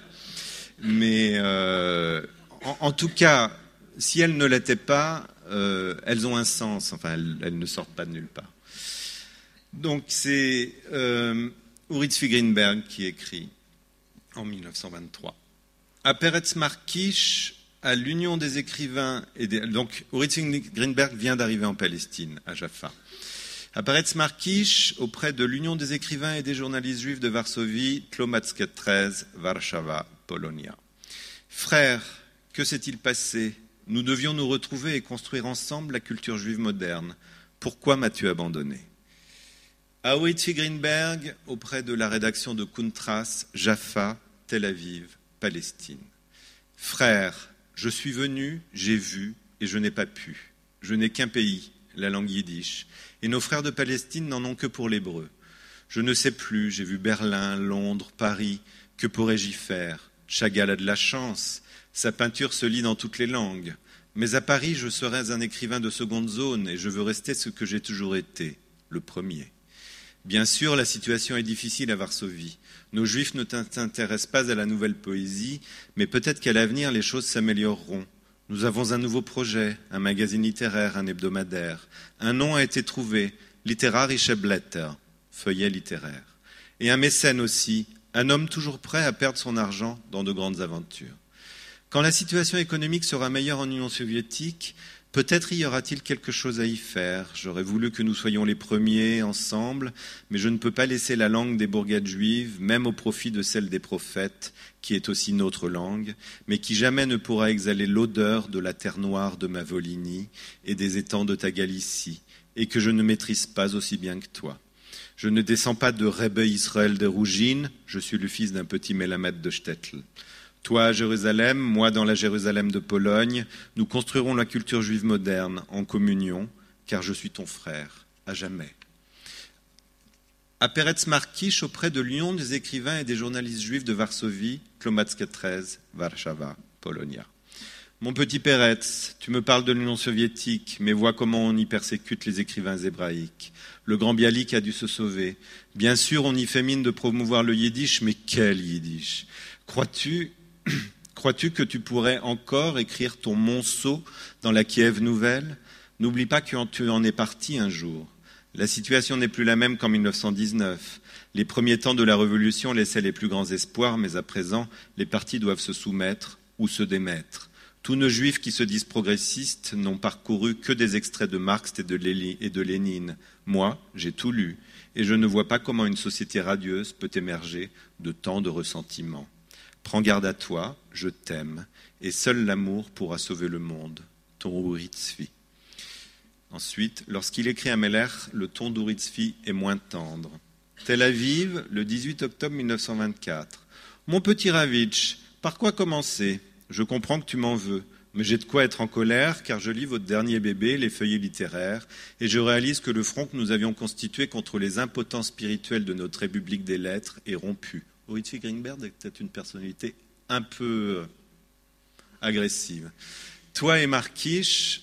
Mais euh, en, tout cas, si elles ne l'étaient pas, euh, elles ont un sens. Enfin, elles, ne sortent pas de nulle part. Donc, c'est euh, Greenberg qui écrit en 1923. À Peretz Markish, à l'Union des écrivains, et donc Uritz Greenberg vient d'arriver en Palestine, à Jaffa. À Peretz Markish, auprès de l'Union des écrivains et des journalistes juifs de Varsovie, Tlomatsket 13, Warszava, Polonia. Frères, que s'est-il passé? Nous devions nous retrouver et construire ensemble la culture juive moderne. Pourquoi m'as-tu abandonné? Awitzi Greenberg, auprès de la rédaction de Kuntras, Jaffa, Tel Aviv, Palestine. Frères, je suis venu, j'ai vu, et je n'ai pas pu. Je n'ai qu'un pays, la langue yiddish, et nos frères de Palestine n'en ont que pour l'hébreu. Je ne sais plus, j'ai vu Berlin, Londres, Paris, que pourrais-je y faire? Chagall a de la chance, sa peinture se lit dans toutes les langues. Mais à Paris, je serais un écrivain de seconde zone et je veux rester ce que j'ai toujours été, le premier. Bien sûr, la situation est difficile à Varsovie. Nos juifs ne t'intéressent pas à la nouvelle poésie, mais peut-être qu'à l'avenir, les choses s'amélioreront. Nous avons un nouveau projet, un magazine littéraire, un hebdomadaire. Un nom a été trouvé, Literarische Blätter, feuillet littéraire. Et un mécène aussi, un homme toujours prêt à perdre son argent dans de grandes aventures. Quand la situation économique sera meilleure en Union soviétique, Peut-être y aura-t-il quelque chose à y faire. J'aurais voulu que nous soyons les premiers ensemble, mais je ne peux pas laisser la langue des bourgades juives, même au profit de celle des prophètes, qui est aussi notre langue, mais qui jamais ne pourra exhaler l'odeur de la terre noire de ma et des étangs de ta Galicie, et que je ne maîtrise pas aussi bien que toi. Je ne descends pas de Rebbe Israël de Rougine, je suis le fils d'un petit mélamètre de Stettel. Toi à Jérusalem, moi dans la Jérusalem de Pologne, nous construirons la culture juive moderne en communion, car je suis ton frère, à jamais. À Peretz Markish, auprès de Lyon, des écrivains et des journalistes juifs de Varsovie, Klomacka 13, Warszawa, Polonia. Mon petit Peretz, tu me parles de l'Union soviétique, mais vois comment on y persécute les écrivains hébraïques. Le grand Bialik a dû se sauver. Bien sûr, on y fait mine de promouvoir le yiddish, mais quel yiddish? Crois-tu [CLEARS THROAT] Crois-tu que tu pourrais encore écrire ton monceau dans la Kiev nouvelle? N'oublie pas que tu en es parti un jour. La situation n'est plus la même qu'en 1919. Les premiers temps de la Révolution laissaient les plus grands espoirs, mais à présent, les partis doivent se soumettre ou se démettre. Tous nos juifs qui se disent progressistes n'ont parcouru que des extraits de Marx et de Lénine. Moi, j'ai tout lu, et je ne vois pas comment une société radieuse peut émerger de tant de ressentiments. Prends garde à toi, je t'aime, et seul l'amour pourra sauver le monde. Ton Uritzvi. Ensuite, lorsqu'il écrit à Meller, le ton d'Uritzvi est moins tendre. Tel Aviv, le 18 octobre 1924. Mon petit Ravitch, par quoi commencer? Je comprends que tu m'en veux, mais j'ai de quoi être en colère car je lis votre dernier bébé, les feuillets littéraires, et je réalise que le front que nous avions constitué contre les impotents spirituels de notre République des lettres est rompu. Horitzi Greenberg est peut-être une personnalité un peu euh, agressive. Toi et Markish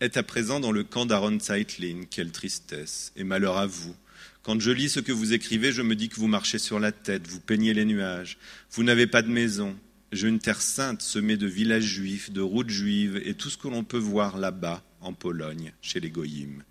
êtes à présent dans le camp d'Aaron Zeitlin. Quelle tristesse et malheur à vous. Quand je lis ce que vous écrivez, je me dis que vous marchez sur la tête, vous peignez les nuages, vous n'avez pas de maison. J'ai une terre sainte semée de villages juifs, de routes juives et tout ce que l'on peut voir là-bas, en Pologne, chez les Goyim.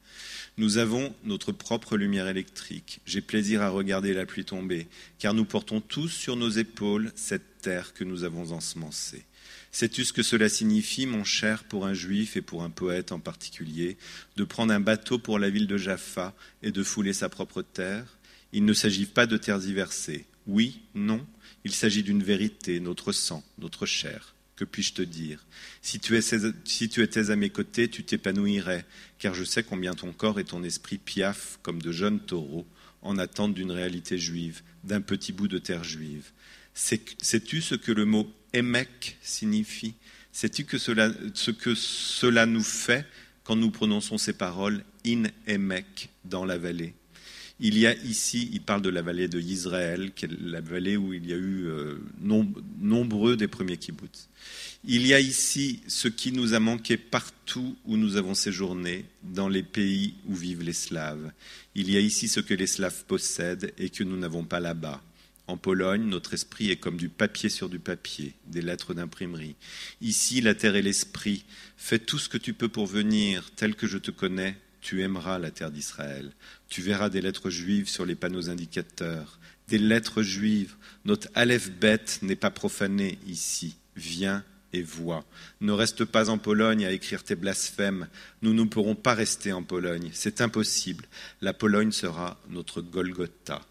Nous avons notre propre lumière électrique. J'ai plaisir à regarder la pluie tomber, car nous portons tous sur nos épaules cette terre que nous avons ensemencée. Sais-tu ce que cela signifie, mon cher, pour un juif et pour un poète en particulier, de prendre un bateau pour la ville de Jaffa et de fouler sa propre terre? Il ne s'agit pas de tergiverser. Oui, non, il s'agit d'une vérité, notre sang, notre chair. Que puis-je te dire? Si tu, étais à mes côtés, tu t'épanouirais, car je sais combien ton corps et ton esprit piaffent comme de jeunes taureaux en attente d'une réalité juive, d'un petit bout de terre juive. Sais-tu ce que le mot émec signifie? Sais-tu ce que cela nous fait quand nous prononçons ces paroles in émec dans la vallée? Il y a ici, il parle de la vallée de Israël, qui est la vallée où il y a eu euh, des premiers. Il y a ici ce qui nous a manqué partout où nous avons séjourné, dans les pays où vivent les Slaves. Il y a ici ce que les Slaves possèdent et que nous n'avons pas là-bas. En Pologne, notre esprit est comme du papier sur du papier, des lettres d'imprimerie. Ici, la terre et l'esprit. Fais tout ce que tu peux pour venir, tel que je te connais, tu aimeras la terre d'Israël. Tu verras des lettres juives sur les panneaux indicateurs. Des lettres juives. Notre Aleph bête n'est pas profané ici. Viens et vois. Ne reste pas en Pologne à écrire tes blasphèmes. Nous ne pourrons pas rester en Pologne. C'est impossible. La Pologne sera notre Golgotha.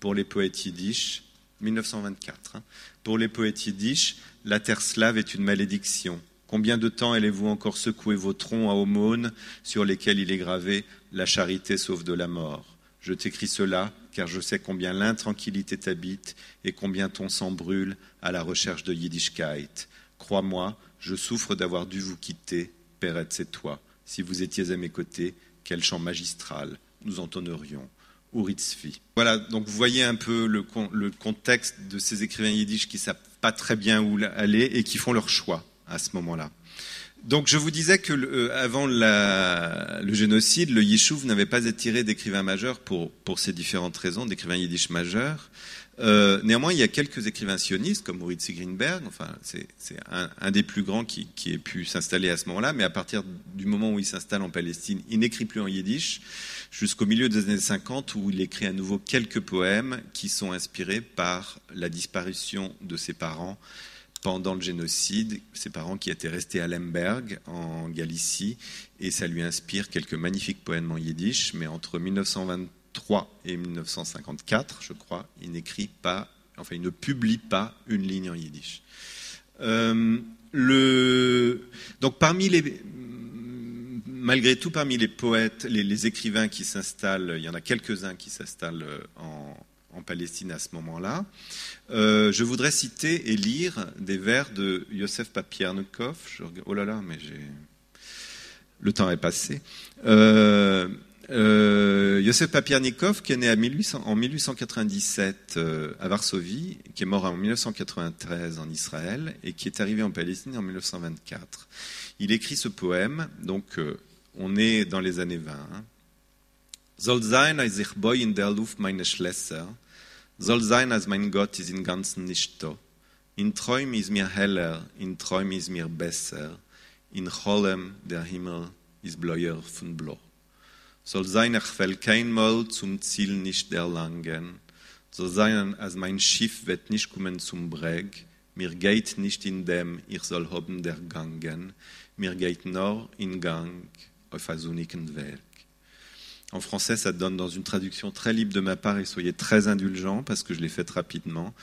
Pour les poètes yiddish, 1924. Hein. Pour les poètes yiddish, la terre slave est une malédiction. Combien de temps allez-vous encore secouer vos troncs à aumônes sur lesquels il est gravé La charité sauve de la mort Je t'écris cela car je sais combien l'intranquillité t'habite et combien ton sang brûle à la recherche de Yiddishkeit. Crois-moi, je souffre d'avoir dû vous quitter, Perrette, c'est toi. Si vous étiez à mes côtés, quel chant magistral nous entonnerions. Uritzvi. Voilà, donc vous voyez un peu le, contexte de ces écrivains yiddish qui ne savent pas très bien où aller et qui font leur choix à ce moment-là. Donc je vous disais que euh, avant le génocide, le Yishuv n'avait pas attiré d'écrivains majeurs pour, pour ces différentes raisons, d'écrivains yiddish majeurs. Euh, néanmoins, il y a quelques écrivains sionistes, comme Moritz Greenberg, enfin, c'est un, des plus grands qui, qui ait pu s'installer à ce moment-là, mais à partir du moment où il s'installe en Palestine, il n'écrit plus en yiddish, jusqu'au milieu des années 50, où il écrit à nouveau quelques poèmes qui sont inspirés par la disparition de ses parents pendant le génocide, ses parents qui étaient restés à Lemberg, en Galicie, et ça lui inspire quelques magnifiques poèmes en yiddish, mais entre 1923 et 1954, je crois, il n'écrit pas, enfin il ne publie pas une ligne en yiddish. Euh, donc parmi les, malgré tout, parmi les poètes, les, les écrivains qui s'installent, il y en a quelques-uns qui s'installent en, en Palestine à ce moment-là. Euh, je voudrais citer et lire des vers de Yosef Papiernikov. Oh là là, mais j'ai... Le temps est passé. Euh, euh, Yosef Papiernikov, qui est né en 1897 à Varsovie, qui est mort en 1993 en Israël et qui est arrivé en Palestine en 1924. Il écrit ce poème, donc on est dans les années 20. Soll sein, ich boi in der Luft meine Schlösser, soll sein, als mein Gott ist im Ganzen nicht da. In Träumen ist mir heller, in Träumen ist mir besser, in Cholem der Himmel ist bläuer von Blau. Soll sein, ich will kein Mal zum Ziel nicht erlangen, soll sein, als mein Schiff wird nicht kommen zum Breg, mir geht nicht in dem, ich soll haben der Gangen, mir geht nur in Gang auf a sonnigen Weg. En français, ça donne dans une traduction très libre de ma part et soyez très indulgents parce que je l'ai faite rapidement.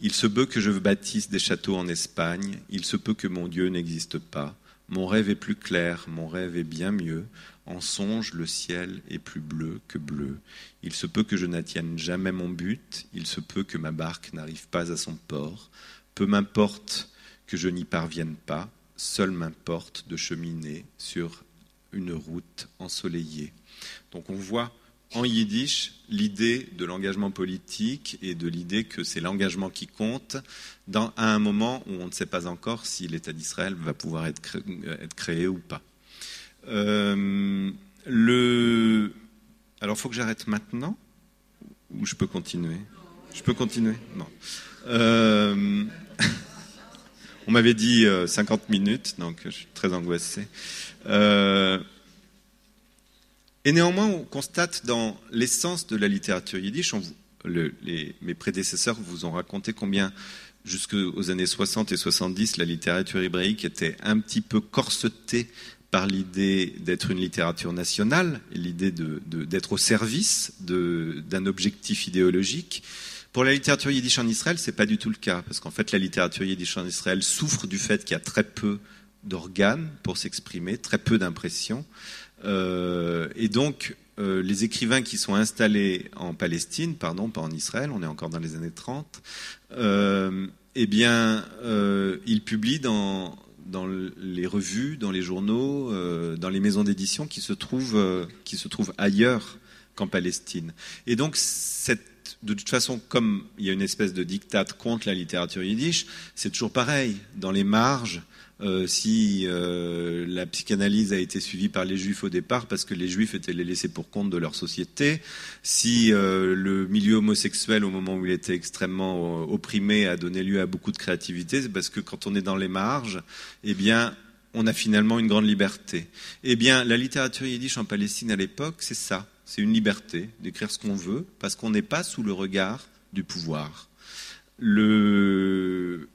Il se peut que je bâtisse des châteaux en Espagne, il se peut que mon Dieu n'existe pas. Mon rêve est plus clair, mon rêve est bien mieux. En songe, le ciel est plus bleu que bleu. Il se peut que je n'attienne jamais mon but, il se peut que ma barque n'arrive pas à son port. Peu m'importe que je n'y parvienne pas, seul m'importe de cheminer sur une route ensoleillée. Donc on voit en yiddish l'idée de l'engagement politique et de l'idée que c'est l'engagement qui compte dans, à un moment où on ne sait pas encore si l'État d'Israël va pouvoir être créé, ou pas. Euh. Alors, faut que j'arrête maintenant ou je peux continuer? Je peux continuer? Non. Euh, [LAUGHS] on m'avait dit 50 euh, minutes, donc je suis très angoissé. Et néanmoins, on constate dans l'essence de la littérature yiddish, mes prédécesseurs vous ont raconté combien jusqu'aux années 60 et 70, la littérature hébraïque était un petit peu corsetée par l'idée d'être une littérature nationale, l'idée d'être au service d'un objectif idéologique. Pour la littérature yiddish en Israël, c'est pas du tout le cas, parce qu'en fait, la littérature yiddish en Israël souffre du fait qu'il y a très peu d'organes pour s'exprimer, très peu d'impressions. Euh, et donc, euh, les écrivains qui sont installés en Palestine, pardon, pas en Israël, on est encore dans les années 30, euh, eh bien, ils publient dans, dans les revues, dans les journaux, dans les maisons d'édition qui se trouvent, qui se trouvent ailleurs qu'en Palestine. Et donc, cette, de toute façon, comme il y a une espèce de diktat contre la littérature yiddish, c'est toujours pareil. Dans les marges, euh, si euh, la psychanalyse a été suivie par les juifs au départ parce que les juifs étaient les laissés pour compte de leur société, si euh, le milieu homosexuel au moment où il était extrêmement opprimé a donné lieu à beaucoup de créativité, c'est parce que quand on est dans les marges, eh bien on a finalement une grande liberté. Eh bien la littérature yiddish en Palestine à l'époque, c'est ça, c'est une liberté d'écrire ce qu'on veut parce qu'on n'est pas sous le regard du pouvoir. Le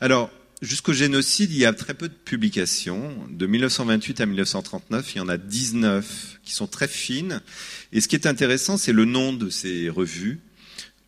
alors, jusqu'au génocide, il y a très peu de publications. De 1928 à 1939, il y en a 19 qui sont très fines. Et ce qui est intéressant, c'est le nom de ces revues.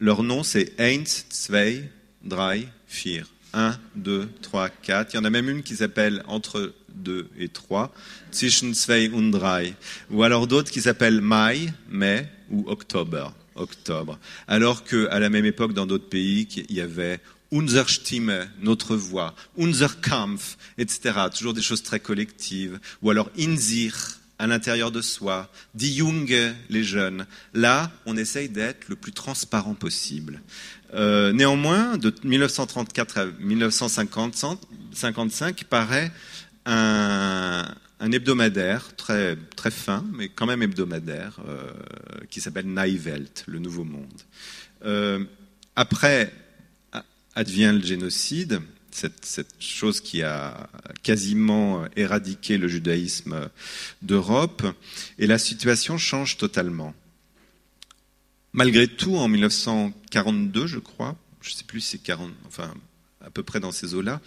Leur nom, c'est Eins, Zwei, Drei, Vier. 1, 2, 3, 4. Il y en a même une qui s'appelle Entre 2 et 3, Zwischen zwei und drei. Ou alors d'autres qui s'appellent Mai, mai ou October, octobre. Alors qu'à la même époque, dans d'autres pays, il y avait Unser Stimme, notre voix, Unser Kampf, etc. Toujours des choses très collectives. Ou alors In sich, à l'intérieur de soi, Die Junge, les jeunes. Là, on essaye d'être le plus transparent possible. Euh, néanmoins, de 1934 à 1955 paraît un, hebdomadaire très, très fin, mais quand même hebdomadaire, euh, qui s'appelle Naivelt, le Nouveau Monde. Euh, après advient le génocide, cette, cette, chose qui a quasiment éradiqué le judaïsme d'Europe, et la situation change totalement. Malgré tout, en 1942, je crois, je ne sais plus si c'est 40, enfin à peu près dans ces eaux-là,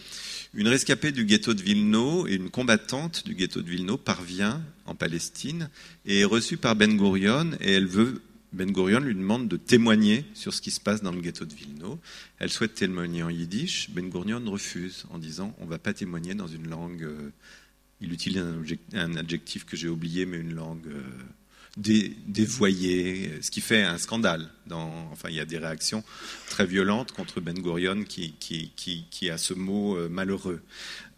une rescapée du ghetto de Vilno et une combattante du ghetto de Vilno parvient en Palestine et est reçue par Ben Gurion et elle veut Ben Gurion lui demande de témoigner sur ce qui se passe dans le ghetto de Vilno. Elle souhaite témoigner en yiddish. Ben Gurion refuse en disant on ne va pas témoigner dans une langue. Euh, il utilise un, adjectif que j'ai oublié, mais une langue euh, dévoyé, ce qui fait un scandale. Dans, enfin, il y a des réactions très violentes contre Ben Gurion qui, qui, qui, qui a ce mot euh, malheureux.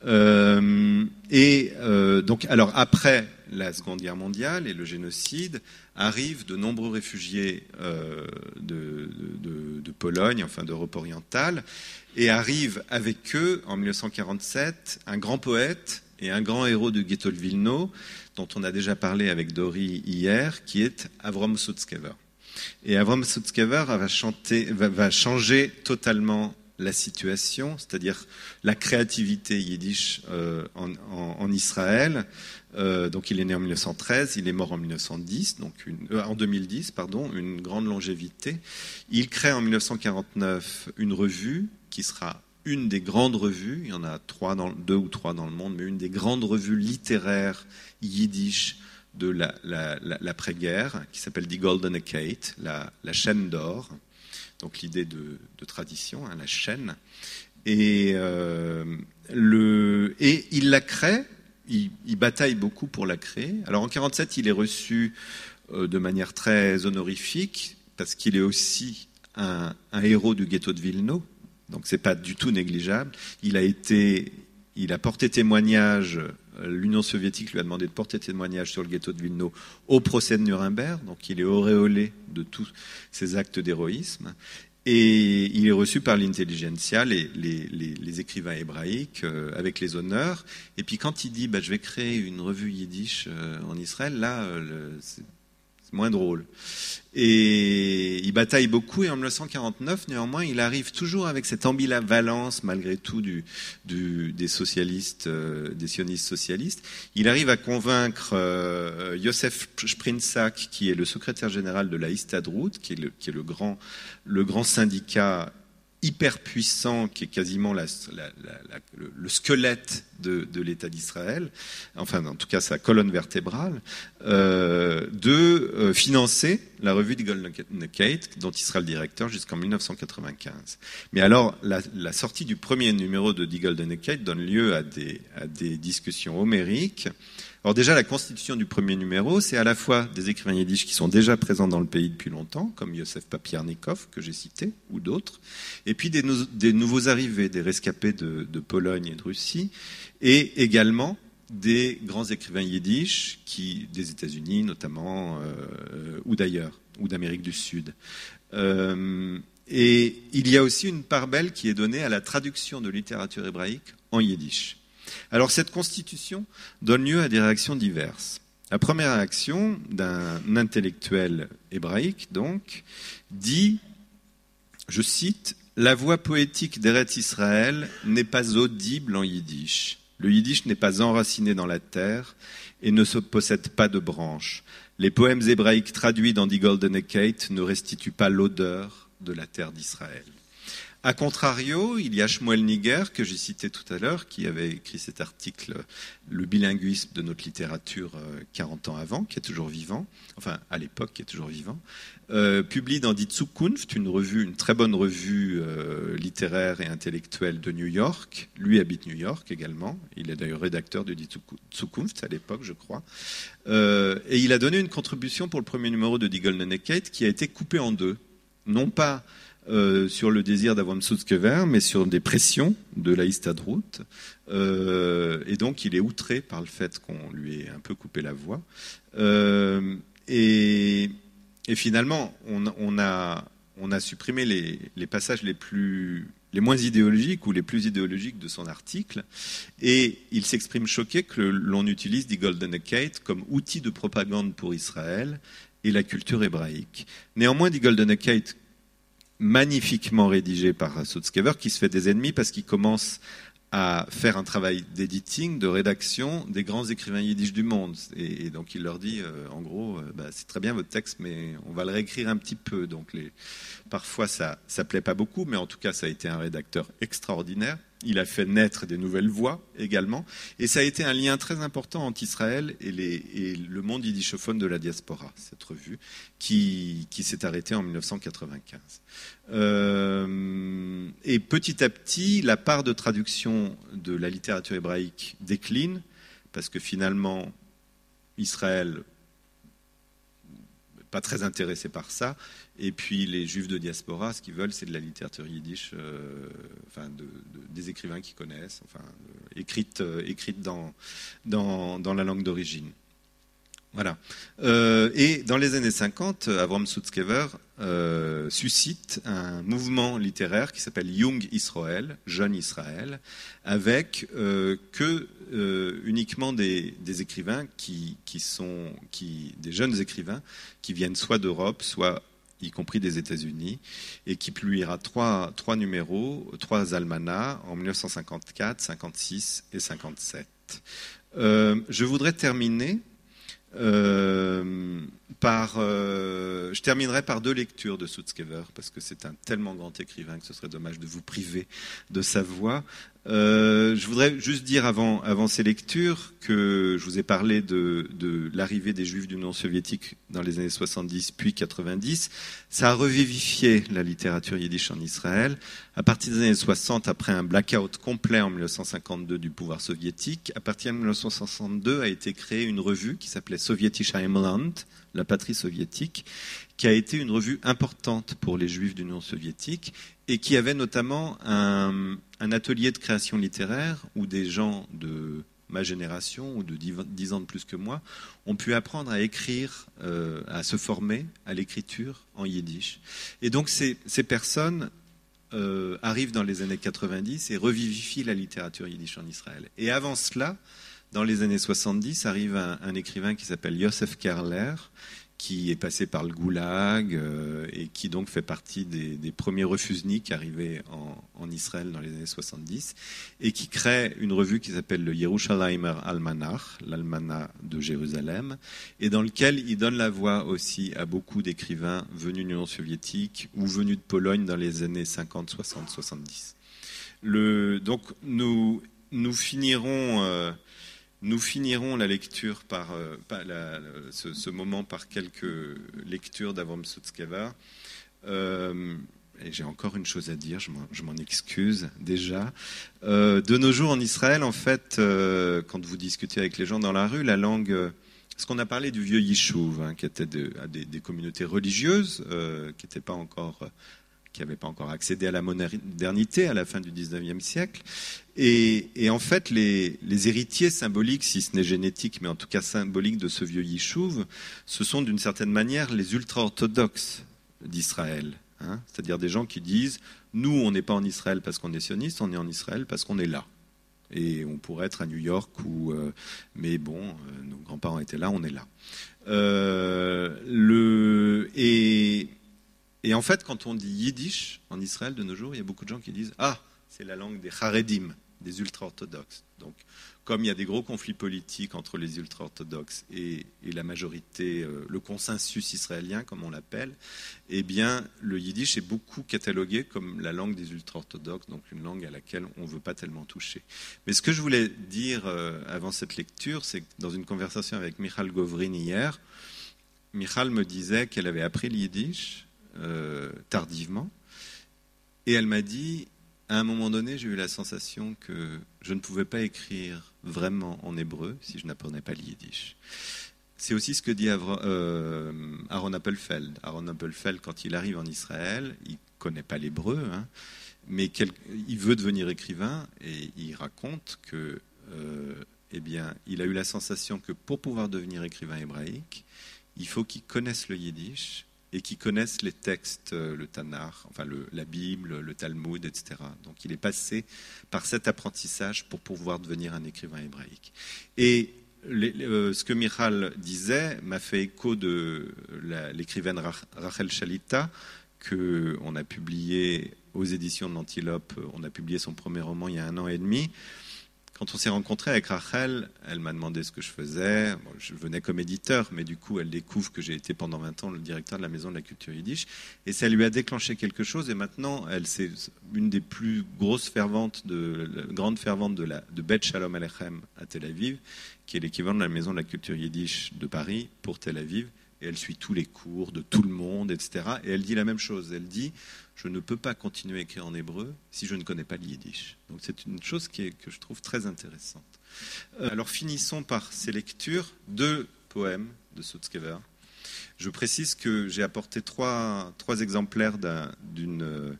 Euh, et euh, donc, alors après la Seconde Guerre mondiale et le génocide, arrivent de nombreux réfugiés de, de, de, Pologne, enfin d'Europe orientale, et arrive avec eux en 1947 un grand poète et un grand héros du ghetto de Vilno, dont on a déjà parlé avec Dori hier, qui est Avrom Sutskever. Et Avrom Sutskever va, changer totalement la situation, c'est-à-dire la créativité yiddish euh, en, Israël. Euh, donc il est né en 1913, il est mort en 1910, donc euh, en 2010, pardon, une grande longévité. Il crée en 1949 une revue qui sera une des grandes revues, il y en a trois dans, deux ou trois dans le monde, mais une des grandes revues littéraires yiddish de l'après-guerre, qui s'appelle Die Golden Kate, la, chaîne d'or. Donc l'idée de, tradition, hein, la chaîne. Et, euh, et il la crée, il, bataille beaucoup pour la créer. Alors en 1947, il est reçu euh, de manière très honorifique, parce qu'il est aussi un, un héros du ghetto de Vilno, donc c'est pas du tout négligeable. Il a été, il a porté témoignage. Euh, L'Union soviétique lui a demandé de porter témoignage sur le ghetto de Vilno au procès de Nuremberg. Donc il est auréolé de tous ses actes d'héroïsme. Et il est reçu par l'intelligentsia, les, écrivains hébraïques, euh, avec les honneurs. Et puis quand il dit bah, je vais créer une revue yiddish euh, en Israël, là, moins drôle. Et il bataille beaucoup et en 1949, néanmoins, il arrive toujours avec cette ambivalence, malgré tout, du, des socialistes, euh, des sionistes socialistes. Il arrive à convaincre euh, Josef qui est le secrétaire général de la Istadrout, qui est le, qui est le grand, le grand syndicat hyper puissant, qui est quasiment la, le, squelette de, l'État d'Israël, enfin en tout cas sa colonne vertébrale, euh, de euh, financer la revue de Golden Kate, dont il sera le directeur jusqu'en 1995. Mais alors, la, sortie du premier numéro de Die Golden Kate donne lieu à des, à des discussions homériques alors déjà, la constitution du premier numéro, c'est à la fois des écrivains yiddish qui sont déjà présents dans le pays depuis longtemps, comme Yosef Papiernikov, que j'ai cité, ou d'autres, et puis des, nouveaux arrivés, des rescapés de, Pologne et de Russie, et également des grands écrivains yiddish des États-Unis notamment, euh, ou d'ailleurs, ou d'Amérique du Sud. Euh, et il y a aussi une part belle qui est donnée à la traduction de littérature hébraïque en yiddish. Alors cette constitution donne lieu à des réactions diverses. La première réaction d'un intellectuel hébraïque, donc, dit, je cite, La voix poétique d'Eretz Israël n'est pas audible en yiddish. Le yiddish n'est pas enraciné dans la terre et ne se possède pas de branches. Les poèmes hébraïques traduits dans Die Golden Kate ne restituent pas l'odeur de la terre d'Israël. A contrario, il y a Shmuel Niger, que j'ai cité tout à l'heure, qui avait écrit cet article, Le bilinguisme de notre littérature 40 ans avant, qui est toujours vivant, enfin à l'époque qui est toujours vivant, euh, publie dans Die Zukunft, une revue, une très bonne revue euh, littéraire et intellectuelle de New York. Lui habite New York également. Il est d'ailleurs rédacteur de Die Zukunft à l'époque, je crois. Euh, et il a donné une contribution pour le premier numéro de Die Golden Kate qui a été coupé en deux. Non pas euh, sur le désir d'avoir Sutzkever, mais sur des pressions de la Euh, et donc, il est outré par le fait qu'on lui ait un peu coupé la voix. Euh, et, finalement, on, a, supprimé les, passages les, moins idéologiques ou les plus idéologiques de son article. Et il s'exprime choqué que l'on utilise Die Golden Kate comme outil de propagande pour Israël et la culture hébraïque. Néanmoins, Die Golden magnifiquement rédigé par Sutzkever, qui se fait des ennemis parce qu'il commence à faire un travail d'editing, de rédaction des grands écrivains yiddish du monde. Et, donc il leur dit, euh, en gros, euh, bah, c'est très bien votre texte, mais on va le réécrire un petit peu. Donc parfois ça ne plaît pas beaucoup, mais en tout cas ça a été un rédacteur extraordinaire. Il a fait naître des nouvelles voix également. Et ça a été un lien très important entre Israël et, le monde yiddishophone de la diaspora, cette revue, qui, s'est arrêtée en 1995. Euh, et petit à petit, la part de traduction de la littérature hébraïque décline, parce que finalement, Israël pas très intéressé par ça. Et puis les juifs de diaspora, ce qu'ils veulent, c'est de la littérature yiddish, euh, enfin de, de, des écrivains qu'ils connaissent, enfin euh, écrite, euh, écrite dans, dans, la langue d'origine. Voilà. Et dans les années 50, Avram Sutzkever suscite un mouvement littéraire qui s'appelle Young Israël, Jeune Israël, avec que uniquement des, des écrivains qui, qui, sont qui, des jeunes écrivains qui viennent soit d'Europe, soit y compris des États-Unis, et qui publiera trois, numéros, trois almanachs en 1954, 56 et 57. Euh, je voudrais terminer euh, par, euh, je terminerai par deux lectures de Sutzkever, parce que c'est un tellement grand écrivain que ce serait dommage de vous priver de sa voix. Euh, je voudrais juste dire avant, avant ces lectures que je vous ai parlé de, de l'arrivée des Juifs du non soviétique dans les années 70 puis 90. Ça a revivifié la littérature yiddish en Israël. À partir des années 60, après un blackout complet en 1952 du pouvoir soviétique, à partir de 1962 a été créée une revue qui s'appelait Sovjetisch Heimland, la patrie soviétique, qui a été une revue importante pour les Juifs du non soviétique et qui avait notamment un, atelier de création littéraire où des gens de ma génération ou de 10 ans de plus que moi ont pu apprendre à écrire, euh, à se former à l'écriture en yiddish. Et donc ces, ces personnes euh, arrivent dans les années 90 et revivifient la littérature yiddish en Israël. Et avant cela, dans les années 70, arrive un, écrivain qui s'appelle Yosef Kerler, qui est passé par le goulag euh, et qui donc fait partie des, premiers refusniks arrivés en, Israël dans les années 70 et qui crée une revue qui s'appelle le Yerushalaymer Almanach, l'Almanach de Jérusalem, et dans lequel il donne la voix aussi à beaucoup d'écrivains venus de l'Union soviétique ou venus de Pologne dans les années 50, 60, 70. Le, donc nous, nous finirons. Euh, nous finirons la lecture par, euh, ce, moment par quelques lectures d'Avram Sutzkever. Euh, et j'ai encore une chose à dire, je m'en excuse déjà. Euh, de nos jours en Israël, en fait, euh, quand vous discutez avec les gens dans la rue, la langue, ce qu'on a parlé du vieux Yishuv, hein, qui était de, des, communautés religieuses, qui n'étaient pas encore qui n'avaient pas encore accédé à la modernité à la fin du 19e siècle. Et, en fait, les, héritiers symboliques, si ce n'est génétique, mais en tout cas symboliques de ce vieux Yishuv, ce sont d'une certaine manière les ultra-orthodoxes d'Israël. Hein C'est-à-dire des gens qui disent, nous, on n'est pas en Israël parce qu'on est sioniste, on est en Israël parce qu'on est là. Et on pourrait être à New York, ou, euh, mais bon, euh, nos grands-parents étaient là, on est là. Euh, et et en fait, quand on dit yiddish en Israël de nos jours, il y a beaucoup de gens qui disent Ah, c'est la langue des Haredim. des ultra-orthodoxes. Donc, comme il y a des gros conflits politiques entre les ultra-orthodoxes et, la majorité, euh, le consensus israélien, comme on l'appelle, eh bien, le yiddish est beaucoup catalogué comme la langue des ultra-orthodoxes, donc une langue à laquelle on ne veut pas tellement toucher. Mais ce que je voulais dire euh, avant cette lecture, c'est que dans une conversation avec Michal Govrin hier, Michal me disait qu'elle avait appris le yiddish euh, tardivement, et elle m'a dit à un moment donné, j'ai eu la sensation que je ne pouvais pas écrire vraiment en hébreu si je n'apprenais pas le yiddish. C'est aussi ce que dit euh, Aaron Appelfeld. Aaron Appelfeld, quand il arrive en Israël, il ne connaît pas l'hébreu, hein, mais il veut devenir écrivain et il raconte que, euh, eh bien, il a eu la sensation que pour pouvoir devenir écrivain hébraïque, il faut qu'il connaisse le yiddish et qui connaissent les textes, euh, le Tanakh, enfin la Bible, le Talmud, etc. Donc il est passé par cet apprentissage pour pouvoir devenir un écrivain hébraïque. Et euh, ce que Michal disait m'a fait écho de l'écrivaine Rachel Shalita, qu'on a publié aux éditions de l'Antilope, on a publié son premier roman il y a un an et demi. Quand on s'est rencontré avec Rachel, elle m'a demandé ce que je faisais. je venais comme éditeur, mais du coup, elle découvre que j'ai été pendant 20 ans le directeur de la Maison de la Culture Yiddish. Et ça lui a déclenché quelque chose. Et maintenant, elle, c'est une des plus grosses ferventes, de, grandes ferventes de, la, de Bet Shalom Alechem à Tel Aviv, qui est l'équivalent de la Maison de la Culture Yiddish de Paris pour Tel Aviv. Et elle suit tous les cours de tout le monde, etc. Et elle dit la même chose. Elle dit je ne peux pas continuer à écrire en hébreu si je ne connais pas le yiddish. Donc c'est une chose que je trouve très intéressante. Euh, alors finissons par ces lectures, deux poèmes de Sutzkever. Je précise que j'ai apporté trois, trois exemplaires d'une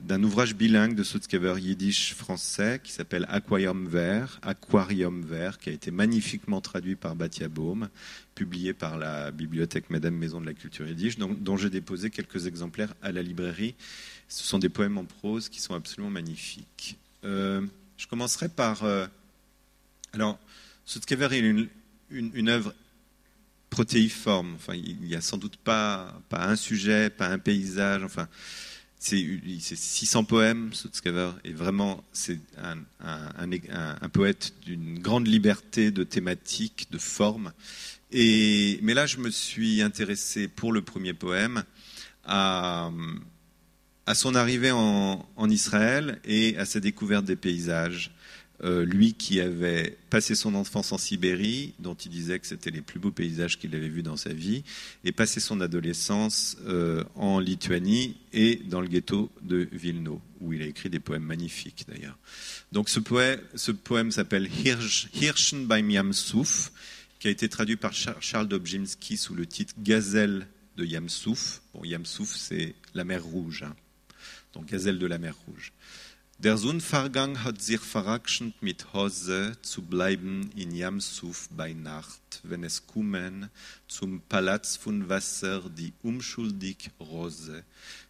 d'un ouvrage bilingue de Sutzkever yiddish français qui s'appelle Aquarium vert, Aquarium vert, qui a été magnifiquement traduit par Batia Baum, publié par la bibliothèque Madame Maison de la Culture yiddish, dont, j'ai déposé quelques exemplaires à la librairie. Ce sont des poèmes en prose qui sont absolument magnifiques. Euh, je commencerai par. Euh, alors, Sutzkever est une, une, œuvre protéiforme. Enfin, il n'y a sans doute pas, pas un sujet, pas un paysage. Enfin, c'est 600 poèmes, Sutzkever, et vraiment, c'est un, poète d'une grande liberté de thématique, de forme. Et, mais là, je me suis intéressé pour le premier poème à, son arrivée en, Israël et à sa découverte des paysages. Euh, lui qui avait passé son enfance en Sibérie, dont il disait que c'était les plus beaux paysages qu'il avait vus dans sa vie, et passé son adolescence euh, en Lituanie et dans le ghetto de Vilno, où il a écrit des poèmes magnifiques d'ailleurs. Donc ce poème, s'appelle Hirschen beim Yamsouf, qui a été traduit par Charles Dobzhinsky sous le titre Gazelle de Yamsouf. Bon, Yamsouf, c'est la mer Rouge, hein. donc Gazelle de la mer Rouge. Der Sonnenvergang hat sich verrakschend mit Hose zu bleiben in Jamsuf bei Nacht, wenn es kommen zum Palaz von Wasser die unschuldig Rose,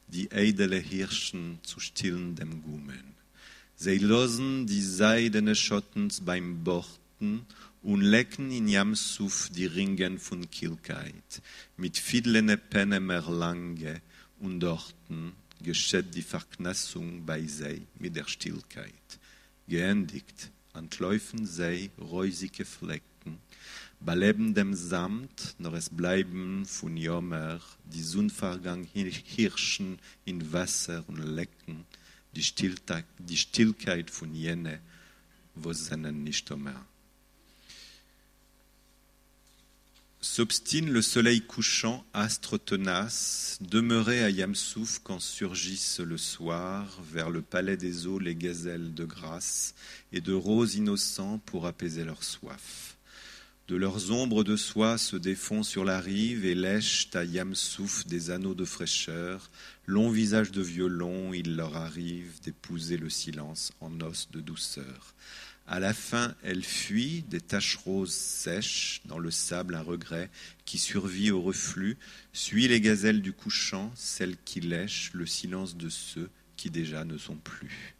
die edle Hirschen zu stillen dem Gummen. Sie losen die seidene Schottens beim Borten und lecken in Jamsuf die Ringen von Kilkeit, mit fiedlene Penne mehr lange und dorten geschieht die Verknassung bei sei mit der Stillkeit. Geendigt entläufen sei reusige Flecken, bei lebendem Samt, noch es bleiben von Jomer, die Sonnenvergang hirschen in Wasser und lecken, die, Stilltag, die Stillkeit von jene, wo seinen nicht mehr. S'obstine le soleil couchant, astre tenace, demeuré à Yamsouf quand surgissent le soir, vers le palais des eaux les gazelles de grâce, et de roses innocents pour apaiser leur soif. De leurs ombres de soie se défont sur la rive et lèchent à Yamsouf des anneaux de fraîcheur, long visage de violon, il leur arrive d'épouser le silence en os de douceur. À la fin, elle fuit, des taches roses sèches, dans le sable un regret qui survit au reflux, suit les gazelles du couchant, celles qui lèchent le silence de ceux qui déjà ne sont plus.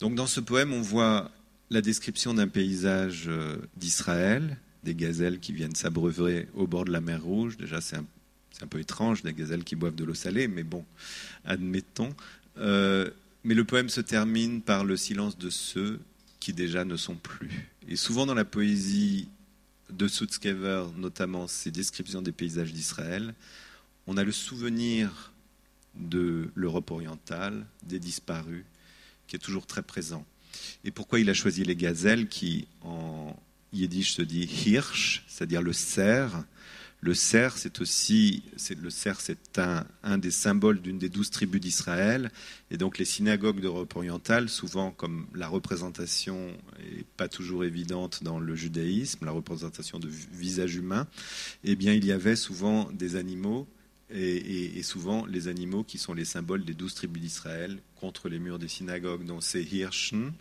Donc dans ce poème, on voit la description d'un paysage euh, d'Israël, des gazelles qui viennent s'abreuver au bord de la mer Rouge. Déjà, c'est un, peu étrange, des gazelles qui boivent de l'eau salée, mais bon, admettons. Euh, Mais le poème se termine par le silence de ceux qui déjà ne sont plus. Et souvent dans la poésie de Sutzkever, notamment ses descriptions des paysages d'Israël, on a le souvenir de l'Europe orientale, des disparus, qui est toujours très présent. Et pourquoi il a choisi les gazelles qui, en yiddish, se dit hirsch, c'est-à-dire le cerf. Le cerf, c'est aussi, le cerf, c'est un, des symboles d'une des douze tribus d'Israël. Et donc, les synagogues d'Europe orientale, souvent, comme la représentation n'est pas toujours évidente dans le judaïsme, la représentation de visage humain, eh bien, il y avait souvent des animaux et, souvent les animaux qui sont les symboles des douze tribus d'Israël contre les murs des synagogues. Donc c'est Hirschen,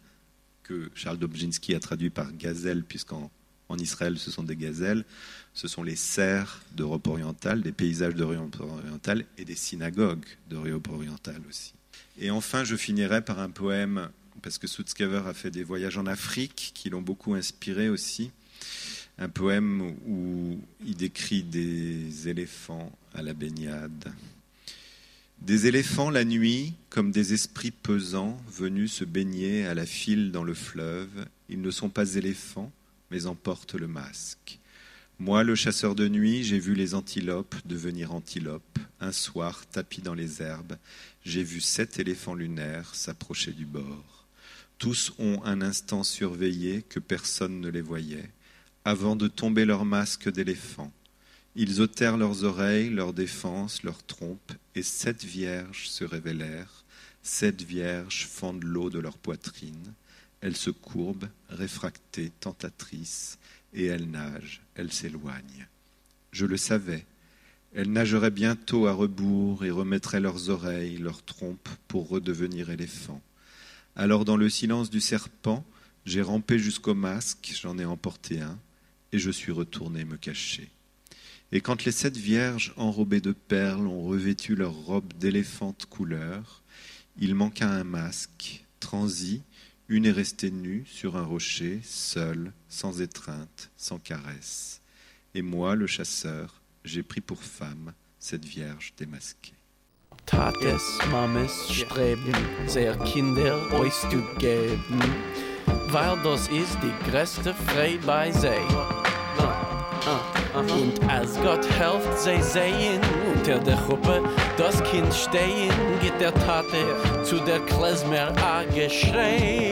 que Charles Dobzinski a traduit par gazelle, puisqu'en en Israël ce sont des gazelles, ce sont les cerfs d'Europe orientale, des paysages d'Europe orientale et des synagogues d'Europe orientale aussi. Et enfin, je finirai par un poème, parce que Sutzkever a fait des voyages en Afrique qui l'ont beaucoup inspiré aussi un poème où il décrit des éléphants à la baignade. Des éléphants la nuit, comme des esprits pesants venus se baigner à la file dans le fleuve, ils ne sont pas éléphants, mais emportent le masque. Moi, le chasseur de nuit, j'ai vu les antilopes devenir antilopes. Un soir, tapis dans les herbes, j'ai vu sept éléphants lunaires s'approcher du bord. Tous ont un instant surveillé que personne ne les voyait avant de tomber leur masque d'éléphant. Ils ôtèrent leurs oreilles, leurs défenses, leurs trompes, et sept vierges se révélèrent. Sept vierges fendent l'eau de leur poitrine. Elles se courbent, réfractées, tentatrices, et elles nagent, elles s'éloignent. Je le savais. Elles nageraient bientôt à rebours et remettraient leurs oreilles, leurs trompes, pour redevenir éléphants. Alors, dans le silence du serpent, j'ai rampé jusqu'au masque, j'en ai emporté un et je suis retourné me cacher. Et quand les sept vierges enrobées de perles ont revêtu leurs robes d'éléphante couleur, il manqua un masque, transi, une est restée nue sur un rocher, seule, sans étreinte, sans caresse. Et moi, le chasseur, j'ai pris pour femme cette vierge démasquée. Tates, Mames streben, sehr Kinder euch zu geben, weil das ist die größte Freude bei sich. Und als Gott helft, sie sehen unter der Gruppe das Kind stehen, geht der Tate zu der Klezmer a geschrei.